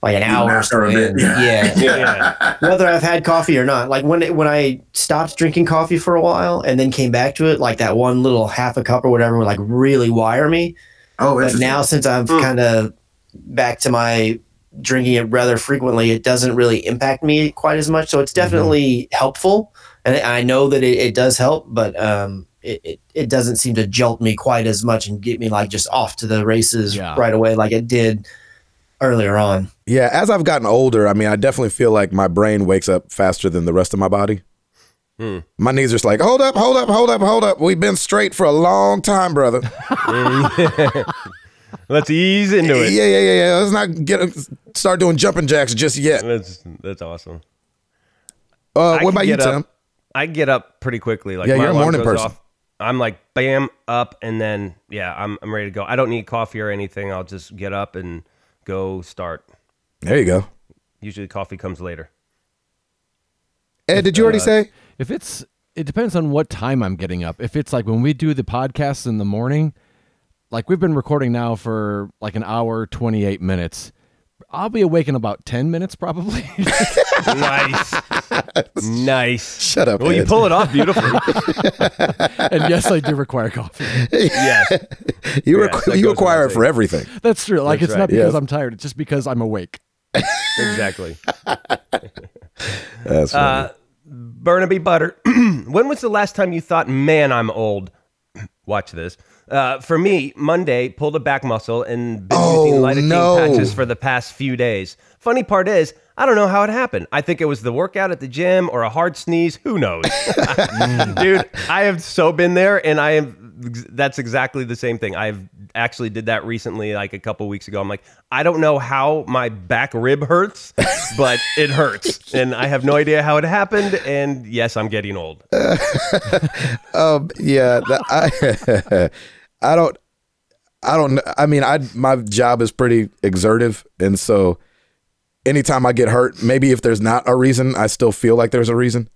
like an hour or after so a bit, in. yeah. Yeah. Yeah. whether I've had coffee or not. Like when it, when I stopped drinking coffee for a while and then came back to it, like that one little half a cup or whatever would like really wire me. Oh, But now since I'm kind of back to my drinking it rather frequently, it doesn't really impact me quite as much. So it's definitely helpful, and I know that it, it does help, but um, it, it it doesn't seem to jolt me quite as much and get me like just off to the races Yeah. right away like it did earlier on. Yeah, as I've gotten older, I mean, I definitely feel like my brain wakes up faster than the rest of my body. My knees are just like, hold up, hold up, hold up, hold up. We've been straight for a long time, brother. Let's ease into it. Yeah, yeah, yeah, yeah. Let's not get start doing jumping jacks just yet. That's that's awesome. Uh, I what about you, Tim? up- I get up pretty quickly. Like Yeah, my you're a morning person. Off, I'm like bam up, and then yeah, I'm I'm ready to go. I don't need coffee or anything. I'll just get up and go start. There you go. Usually, coffee comes later. Ed, did you already uh, say? If it's, it depends on what time I'm getting up. If it's like when we do the podcasts in the morning, like we've been recording now for like an hour, 28 minutes. I'll be awake in about ten minutes, probably. nice, nice. Shut up, Well, you pull it off beautifully. and yes, I do require coffee. yes. You, Yes, requ- that you require it for everything. That's true. Like That's it's right. not because Yes. I'm tired; it's just because I'm awake. Exactly. That's funny. Uh, Burnaby Butter. when was the last time you thought, man, I'm old? Watch this. Uh, for me, Monday pulled a back muscle and been Oh, using lidocaine no. patches for the past few days. Funny part is, I don't know how it happened. I think it was the workout at the gym or a hard sneeze. Who knows? Dude, I have so been there, and I am. That's exactly the same thing. I've actually did that recently, like a couple weeks ago. I'm like, I don't know how my back rib hurts, but it hurts, and I have no idea how it happened. And yes, I'm getting old. Um, yeah, the- I, I don't, I don't. I mean, I my job is pretty exertive, and so anytime I get hurt, maybe if there's not a reason, I still feel like there's a reason.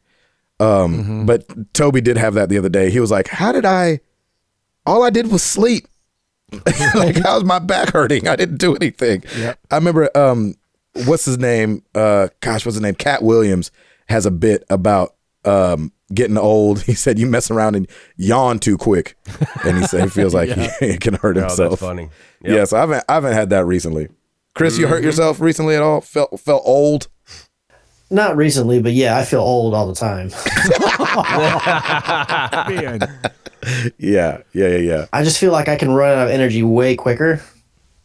Um, but Toby did have that the other day. He was like, "How did I? All I did was sleep. like, how's my back hurting? I didn't do anything." I remember, um, what's his name? Uh, gosh, what's his name? Katt Williams has a bit about um getting old. He said you mess around and yawn too quick, and he said he feels like he can hurt Oh, himself. that's funny. Yeah, so I haven't I haven't had that recently. Chris, you hurt yourself recently at all? Felt felt old? Not recently, but yeah, I feel old all the time. Man. Yeah, yeah, yeah, yeah. I just feel like I can run out of energy way quicker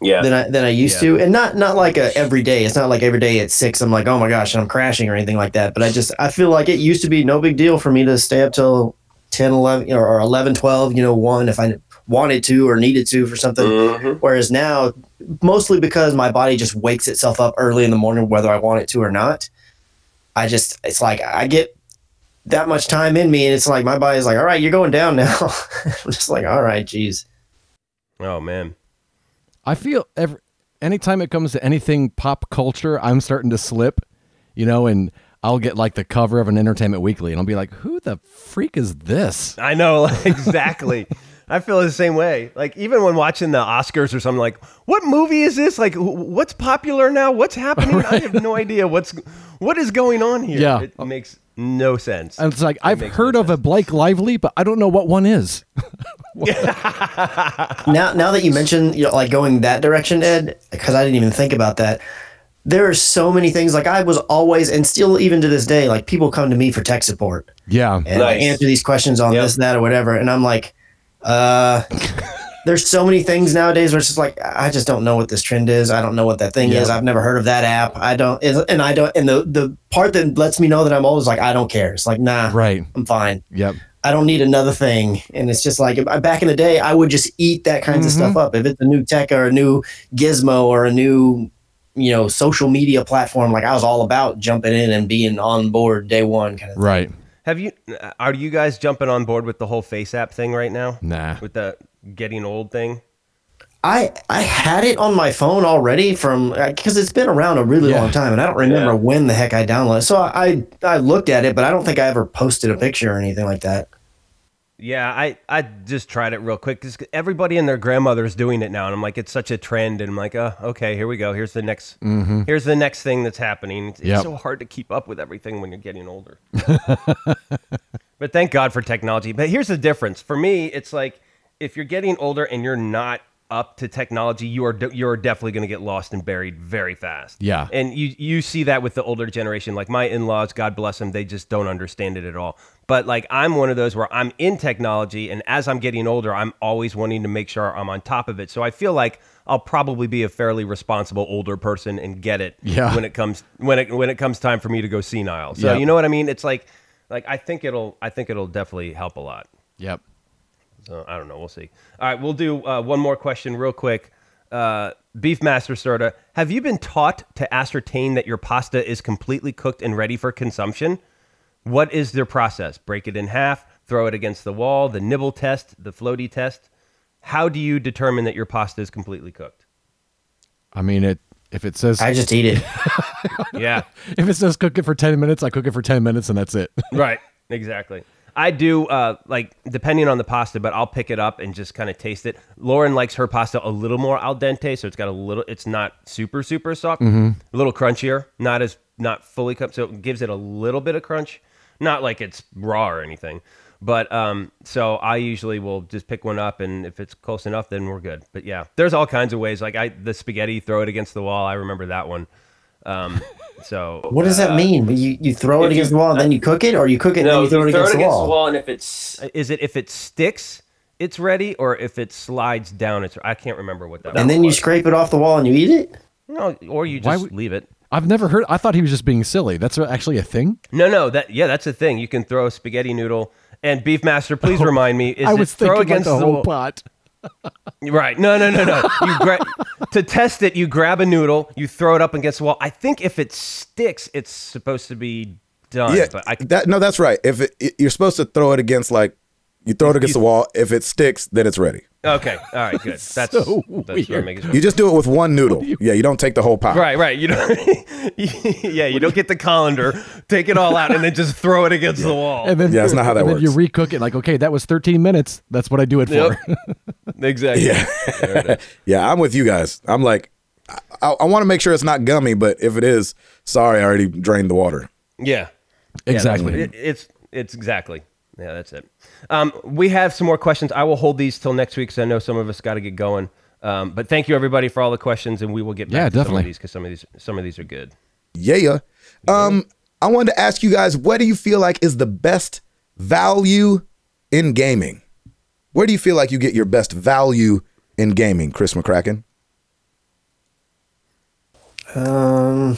Yeah. than I than I used to, and not not like a every day. It's not like every day at six I'm like, oh my gosh, I'm crashing or anything like that. But I just I feel like it used to be no big deal for me to stay up till 10, 11, or, or 11, 12, you know, one if I wanted to or needed to for something. Mhm. Whereas now, mostly because my body just wakes itself up early in the morning, whether I want it to or not. I just it's like I get that much time in me, and it's like my body's like, all right, you're going down now. I'm just like, all right, geez. Oh man. I feel every anytime it comes to anything pop culture, I'm starting to slip, you know, and I'll get like the cover of an Entertainment Weekly, and I'll be like, "Who the freak is this?" I know exactly. I feel the same way. Like even when watching the Oscars or something, like what movie is this? Like what's popular now? What's happening? I have no idea what's what is going on here. Yeah. it makes no sense. And it's like I've heard no of a Blake Lively, but I don't know what one is. now now that you mentioned you know, like going that direction ed because i didn't even think about that there are so many things like i was always and still even to this day like people come to me for tech support Yeah, and I answer these questions on Yep. this that or whatever and i'm like uh there's so many things nowadays where it's just like i just don't know what this trend is i don't know what that thing is i've never heard of that app i don't and i don't and the the part that lets me know that i'm old is like i don't care it's like nah right. i'm fine Yep. I don't need another thing. And it's just like back in the day, I would just eat that kinds of stuff mm-hmm. up. If it's a new tech or a new gizmo or a new, you know, social media platform, like I was all about jumping in and being on board day one kind of thing. Right. have you are you guys jumping on board with the whole FaceApp thing right now? Nah. With the getting old thing? I I had it on my phone already from uh, because it's been around a really Yeah. long time, and I don't remember Yeah. when the heck I downloaded. So I I looked at it, but I don't think I ever posted a picture or anything like that. Yeah, I, I just tried it real quick because everybody and their grandmother is doing it now, and I'm like, it's such a trend, and I'm like, oh, okay, here we go. Here's the next, mm-hmm. here's the next thing that's happening. It's, it's so hard to keep up with everything when you're getting older. but thank God for technology. But here's the difference for me. It's like if you're getting older and you're not up to technology, you are de- you're definitely going to get lost and buried very fast. Yeah. And you you see that with the older generation. Like my in-laws, God bless them, they just don't understand it at all. But like I'm one of those where I'm in technology and as I'm getting older, I'm always wanting to make sure I'm on top of it. So I feel like I'll probably be a fairly responsible older person and get it Yeah. when it comes when it when it comes time for me to go senile. So Yep. you know what I mean? It's like like I think it'll I think it'll definitely help a lot. Yep. So I don't know. We'll see. All right, we'll do uh, one more question real quick. Uh, Beef Master Sorta, have you been taught to ascertain that your pasta is completely cooked and ready for consumption? What is their process? Break it in half, throw it against the wall, the nibble test, the floaty test. How do you determine that your pasta is completely cooked? I mean, it if it says I just eat it. Yeah, if it says cook it for ten minutes, I cook it for ten minutes, and that's it. right. Exactly. I do uh, like depending on the pasta, but I'll pick it up and just kind of taste it. Lauren likes her pasta a little more al dente, so it's got a little. It's not super super soft, a little crunchier, not as not fully cooked, so it gives it a little bit of crunch. Not like it's raw or anything, but um. So I usually will just pick one up, and if it's close enough, then we're good. But yeah, there's all kinds of ways. Like I the spaghetti, throw it against the wall. I remember that one. Um. So What does that mean? You you throw it against you- the wall and then you cook it, or you cook it and then No, you throw it against, the, wall? and if it's Is it if it sticks, it's ready, or if it slides down, it's I can't remember what that. And was. then you scrape it off the wall and you eat it. no, or you just would- leave it. I've never heard. I thought he was just being silly. That's actually a thing. No, no, that yeah, that's a thing. You can throw a spaghetti noodle. And Beefmaster, please remind me. Is I it was throw thinking like against the the whole wall? pot. Right? No, no, no, no. You gra- to test it. You grab a noodle, you throw it up against the wall. I think if it sticks, it's supposed to be done. Yeah, but I, that no, that's right. If it, it- you're supposed to throw it against like you throw it against the wall, if it sticks, then it's ready. okay, all right, good. That's so that's what I'm weird. making sure. You just do it with one noodle. Yeah, you don't take the whole pot. Right, right. You don't. yeah, you don't get the colander, take it all out, and then just throw it against the wall. And then Yeah, that's not how that and then you works. recook it like, okay, that was 13 minutes. That's what I do it for. Exactly. Yeah. There it is. Yeah, I'm with you guys. I'm like, I, I want to make sure it's not gummy, but if it is, sorry, I already drained the water. Yeah. Yeah, exactly. what- it- it's it's exactly. Yeah, that's it. Um, we have some more questions. I will hold these till next week because I know some of us got to get going. Um, but thank you everybody for all the questions, and we will get back Yeah, to some definitely. of these because some of these some of these are good. Yeah. Um, I wanted to ask you guys, what do you feel like is the best value in gaming? Where do you feel like you get your best value in gaming, Chris McCracken? Um,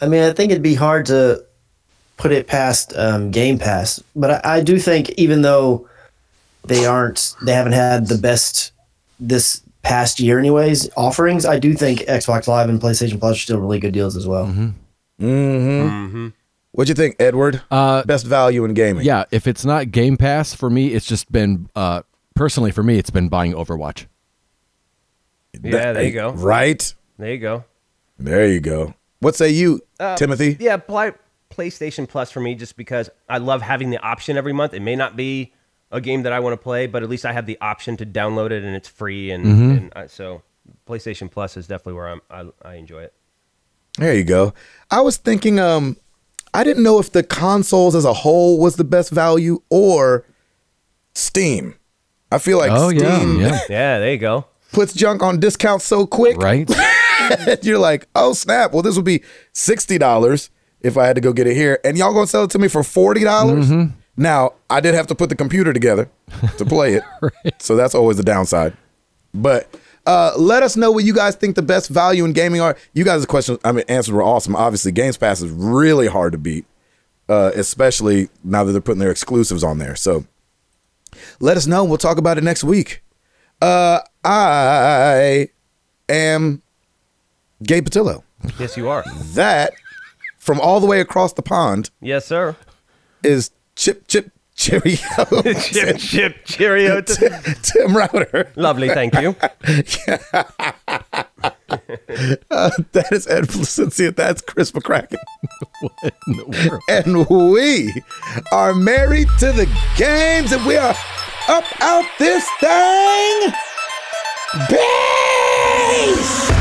I mean, I think it'd be hard to put it past um, Game Pass, but I, I do think even though they aren't, they haven't had the best this past year, anyways, offerings. I do think Xbox Live and PlayStation Plus are still really good deals as well. Mm-hmm. What'd you think, Edward? Uh, best value in gaming. Yeah, if it's not Game Pass for me, it's just been uh, personally for me, it's been buying Overwatch. Yeah, there you go. Right. There you go. There you go. What say you, Uh, Timothy? Yeah, play, PlayStation Plus for me just because I love having the option every month. It may not be a game that I want to play, but at least I have the option to download it and it's free. And, and I, so PlayStation Plus is definitely where I'm, I, I enjoy it. There you go. I was thinking, um, I didn't know if the consoles as a whole was the best value or Steam. I feel like Oh yeah, yeah, Yeah, there you go. puts junk on discount so quick. right. You're like, oh snap! Well, this would be sixty dollars if I had to go get it here, and y'all gonna sell it to me for forty dollars. Now, I did have to put the computer together to play it, so that's always the downside. But uh, let us know what you guys think the best value in gaming are. You guys' questions, I mean, answers were awesome. Obviously, Games Pass is really hard to beat, uh, especially now that they're putting their exclusives on there. So let us know. We'll talk about it next week. Uh, I am Gabe Patillo. Yes, you are. That from all the way across the pond yes, sir. is Chip Chip Cheerio. Chip, chip, cheerio. Tim Router. Lovely, thank you. Uh, that is Ed Placencia. That's Chris McCracken. In the world. And we are married to the games and we are up out this thing. Bang!